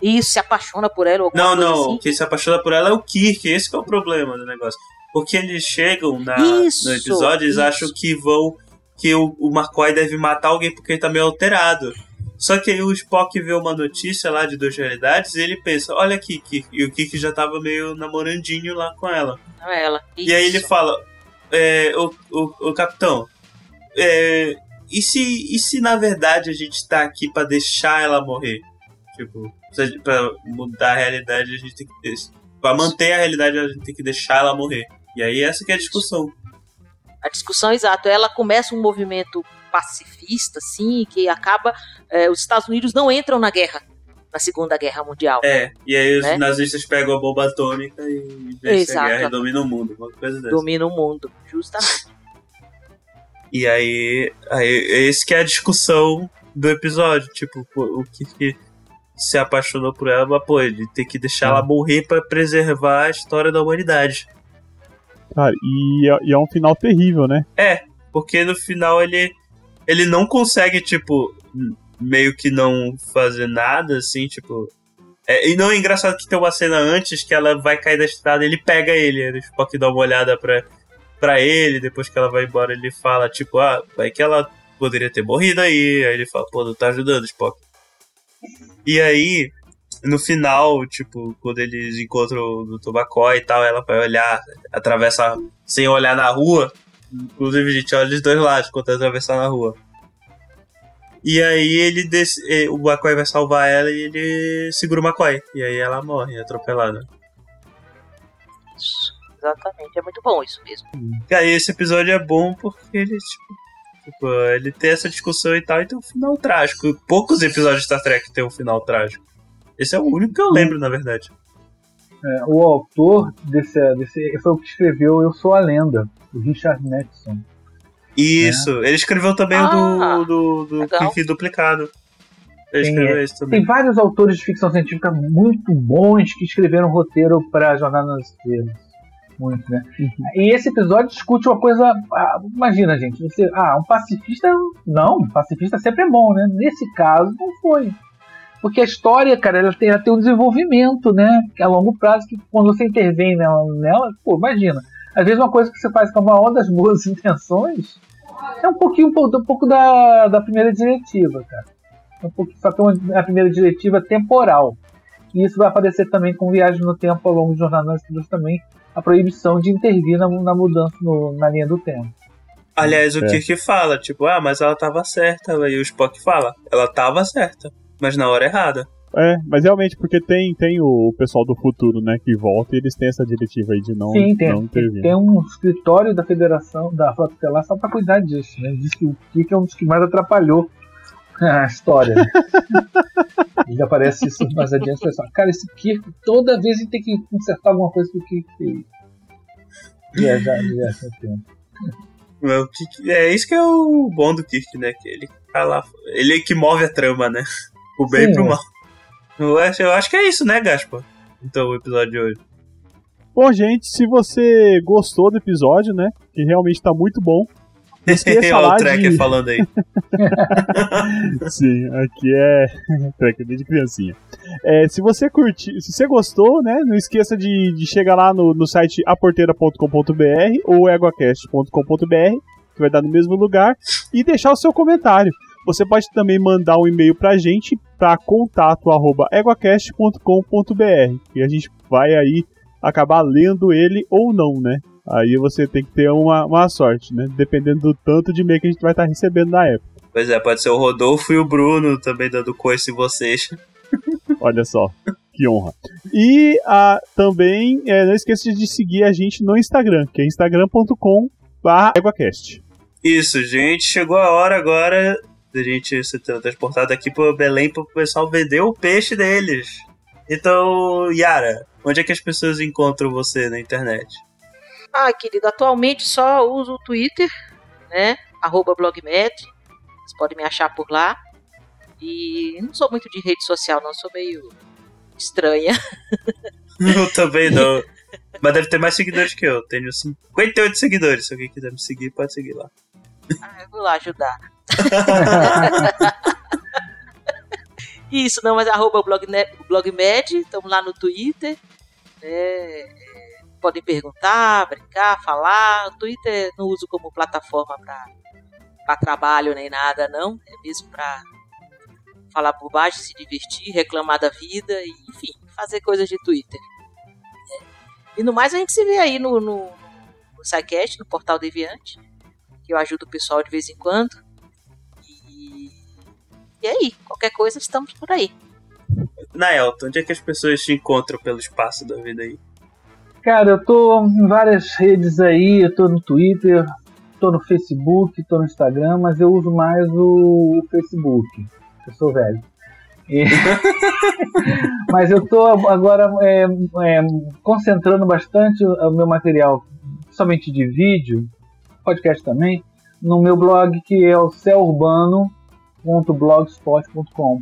isso se apaixona por ela. Não, não. Assim. Quem se apaixona por ela é o Kirk. Esse que é o problema do negócio. Porque eles chegam na, Isso, no episódio e eles isso. acham que vão. Que o, o McCoy deve matar alguém porque ele tá meio alterado. Só que aí o Spock vê uma notícia lá de duas realidades e ele pensa: olha aqui, Kirk. E o Kirk já tava meio namorandinho lá com ela. Não é ela. E aí ele fala: é, o, o, o capitão, é, e, se, e se na verdade a gente tá aqui pra deixar ela morrer? Tipo, pra mudar a realidade a gente tem que. Pra manter a realidade a gente tem que deixar ela morrer. E aí essa que é a discussão. A discussão, exato, ela começa um movimento pacifista, assim, que acaba. é, os Estados Unidos não entram na guerra, na Segunda Guerra Mundial. É, e aí os Né? nazistas pegam a bomba atômica e vencem a guerra e dominam o mundo. Uma coisa dessa. Domina o mundo, justamente. E aí, aí esse que é a discussão do episódio. Tipo, o que, que se apaixonou por ela, mas pô, ele tem que deixar ela morrer pra preservar a história da humanidade. Cara, e é, e é um final terrível, né? É, porque no final ele ele não consegue, tipo, meio que não fazer nada, assim, tipo. É, e não é engraçado que tem uma cena antes que ela vai cair da estrada ele pega ele. aí O Spock dá uma olhada pra, pra ele, depois que ela vai embora, ele fala, tipo, ah, vai que ela poderia ter morrido aí. Aí ele fala, pô, não tá ajudando, Spock. E aí, no final, tipo, quando eles encontram o. McCoy e tal, ela vai olhar, atravessa sem olhar na rua. Inclusive, a gente olha dos dois lados quando atravessar na rua. E aí ele desce, o McCoy vai salvar ela e ele segura o McCoy. E aí ela morre atropelada. Isso, exatamente. É muito bom isso mesmo. E aí esse episódio é bom porque ele, tipo, tipo, ele tem essa discussão e tal, e tem um final trágico. Poucos episódios de Star Trek tem um final trágico. Esse é o único que eu lembro, na verdade. É, o autor desse, desse foi o que escreveu Eu Sou a Lenda, o Richard Matheson. Isso, ele escreveu também o Ah, do, do, do duplicado. Ele Tem, escreveu é, esse também. Tem vários autores de ficção científica muito bons que escreveram roteiro para Jornada nas Estrelas. Muito, né? E esse episódio discute uma coisa. ah, imagina, gente, você. Ah, um pacifista. Não, um pacifista sempre é bom, né? Nesse caso, não foi. Porque a história, cara, ela tem, ela tem um desenvolvimento, né? A longo prazo, que quando você intervém nela, nela, pô, imagina. Às vezes uma coisa que você faz com a maior das boas intenções é um pouquinho um pouco, um pouco da, da primeira diretiva, cara. É um pouquinho, só que é uma, a primeira diretiva temporal. E isso vai aparecer também com viagem no tempo ao longo de Jornada nas Estrelas também, a proibição de intervir na, na mudança no- na linha do tempo. Aliás, o É. Kirk fala, tipo, ah, mas ela tava certa. E o Spock fala, ela tava certa, mas na hora errada. É, mas realmente, porque tem, tem o pessoal do futuro, né, que volta e eles têm essa diretiva aí de não, Sim, tem, não tem, intervir. tem um escritório da Federação da Frota Estelar só para cuidar disso. Né? Diz que o Kik é um dos que mais atrapalhou a história. Né? Ele aparece isso mais adiante. Pessoal. Cara, esse Kirk, toda vez ele tem que consertar alguma coisa que o Kirk fez. Viajar, viajar tempo. É, Kirk- é isso que é o bom do Kirk, né? Que ele tá lá. Ele é que move a trama, né? O bem Sim, e pro é. mal. Eu acho, eu acho que é isso, né, Gaspa? Então, o episódio de hoje. Bom, gente, se você gostou do episódio, né, que realmente tá muito bom, esqueça lá o Tracker de... falando aí. Sim, aqui é Tracker desde criancinha. É, se você curtiu, se você gostou, né, não esqueça de, de chegar lá no, no site aporteira.com.br ou eguacast.com.br, que vai dar no mesmo lugar, e deixar o seu comentário. Você pode também mandar um e-mail pra gente para contato@eguacast.com.br, e a gente vai aí acabar lendo ele ou não, né? Aí você tem que ter uma, uma sorte, né? Dependendo do tanto de e-mail que a gente vai estar recebendo na época. Pois é, pode ser o Rodolfo e o Bruno também dando coice em vocês. Olha só, que honra. E ah, também é, não esqueça de seguir a gente no Instagram, que é instagram.com.br. Isso, gente, chegou a hora agora da gente ser transportado aqui pro Belém pro pessoal vender o peixe deles. Então, Yara, onde é que as pessoas encontram você na internet? Ah, querido, atualmente só uso o Twitter, né? Arroba blogmed. Vocês podem me achar por lá. E não sou muito de rede social, não. Sou meio estranha. Eu também não. Mas deve ter mais seguidores que eu. Tenho 58 seguidores. Se alguém quiser me seguir, pode seguir lá. Ah, eu vou lá ajudar. Isso, não, mas arroba blognet- blogmed. Estamos lá no Twitter. né? É, podem perguntar, brincar, falar. O Twitter não uso como plataforma para trabalho nem nada, não. É mesmo para falar baixo, se divertir, reclamar da vida e, enfim, fazer coisas de Twitter. É. E no mais, a gente se vê aí no, no, no SciCast, no Portal Deviante, que eu ajudo o pessoal de vez em quando. E, aí, qualquer coisa, estamos por aí. Naelton, onde é que as pessoas te encontram pelo espaço da vida aí? Cara, eu tô em várias redes aí, eu tô no Twitter, tô tô no Facebook, tô no Instagram, mas eu uso mais o Facebook. Eu sou velho. E- mas eu tô agora é, é, concentrando bastante o meu material, somente de vídeo, podcast também, no meu blog que é o celurbano.blogspot.com.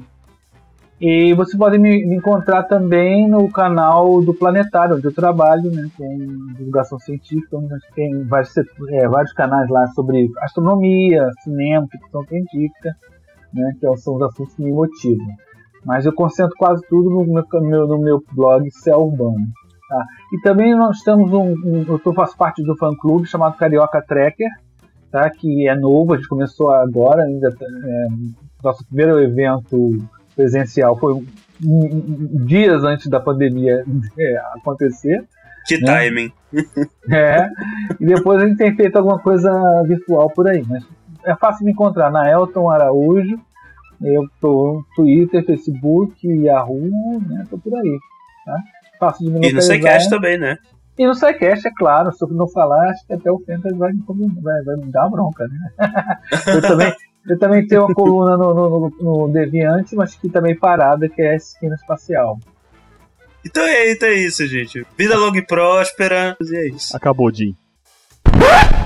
E você pode me, me encontrar também no canal do Planetário, onde eu trabalho, né, com divulgação científica, onde tem vários, é, vários canais lá sobre astronomia, cinema, ficção científica, né, que são os assuntos que me motivam. Mas eu concentro quase tudo no meu, no meu, blog Céu Urbano. Tá? E também nós temos um, um- eu faço parte do fã clube chamado Carioca Tracker, tá? que é novo, a gente começou agora, ainda é, nosso primeiro evento presencial foi dias antes da pandemia é, acontecer. Que Né? timing. É, e depois a gente tem feito alguma coisa virtual por aí, mas é fácil me encontrar na Elton Araújo. Eu tô no Twitter, Facebook, Yahoo, né? Tô por aí. Tá? Fácil de me E no. SciCast também, né? E no SciCast, é claro. Se eu não falar, acho que até o Fencas vai, me- vai, vai me dar bronca, né? eu, também, eu também tenho uma coluna no, no, no, no Deviante, mas que também parada, que é a Esquina Espacial. Então é, então é isso, gente. Vida longa e próspera. E é isso. Acabou, Jim.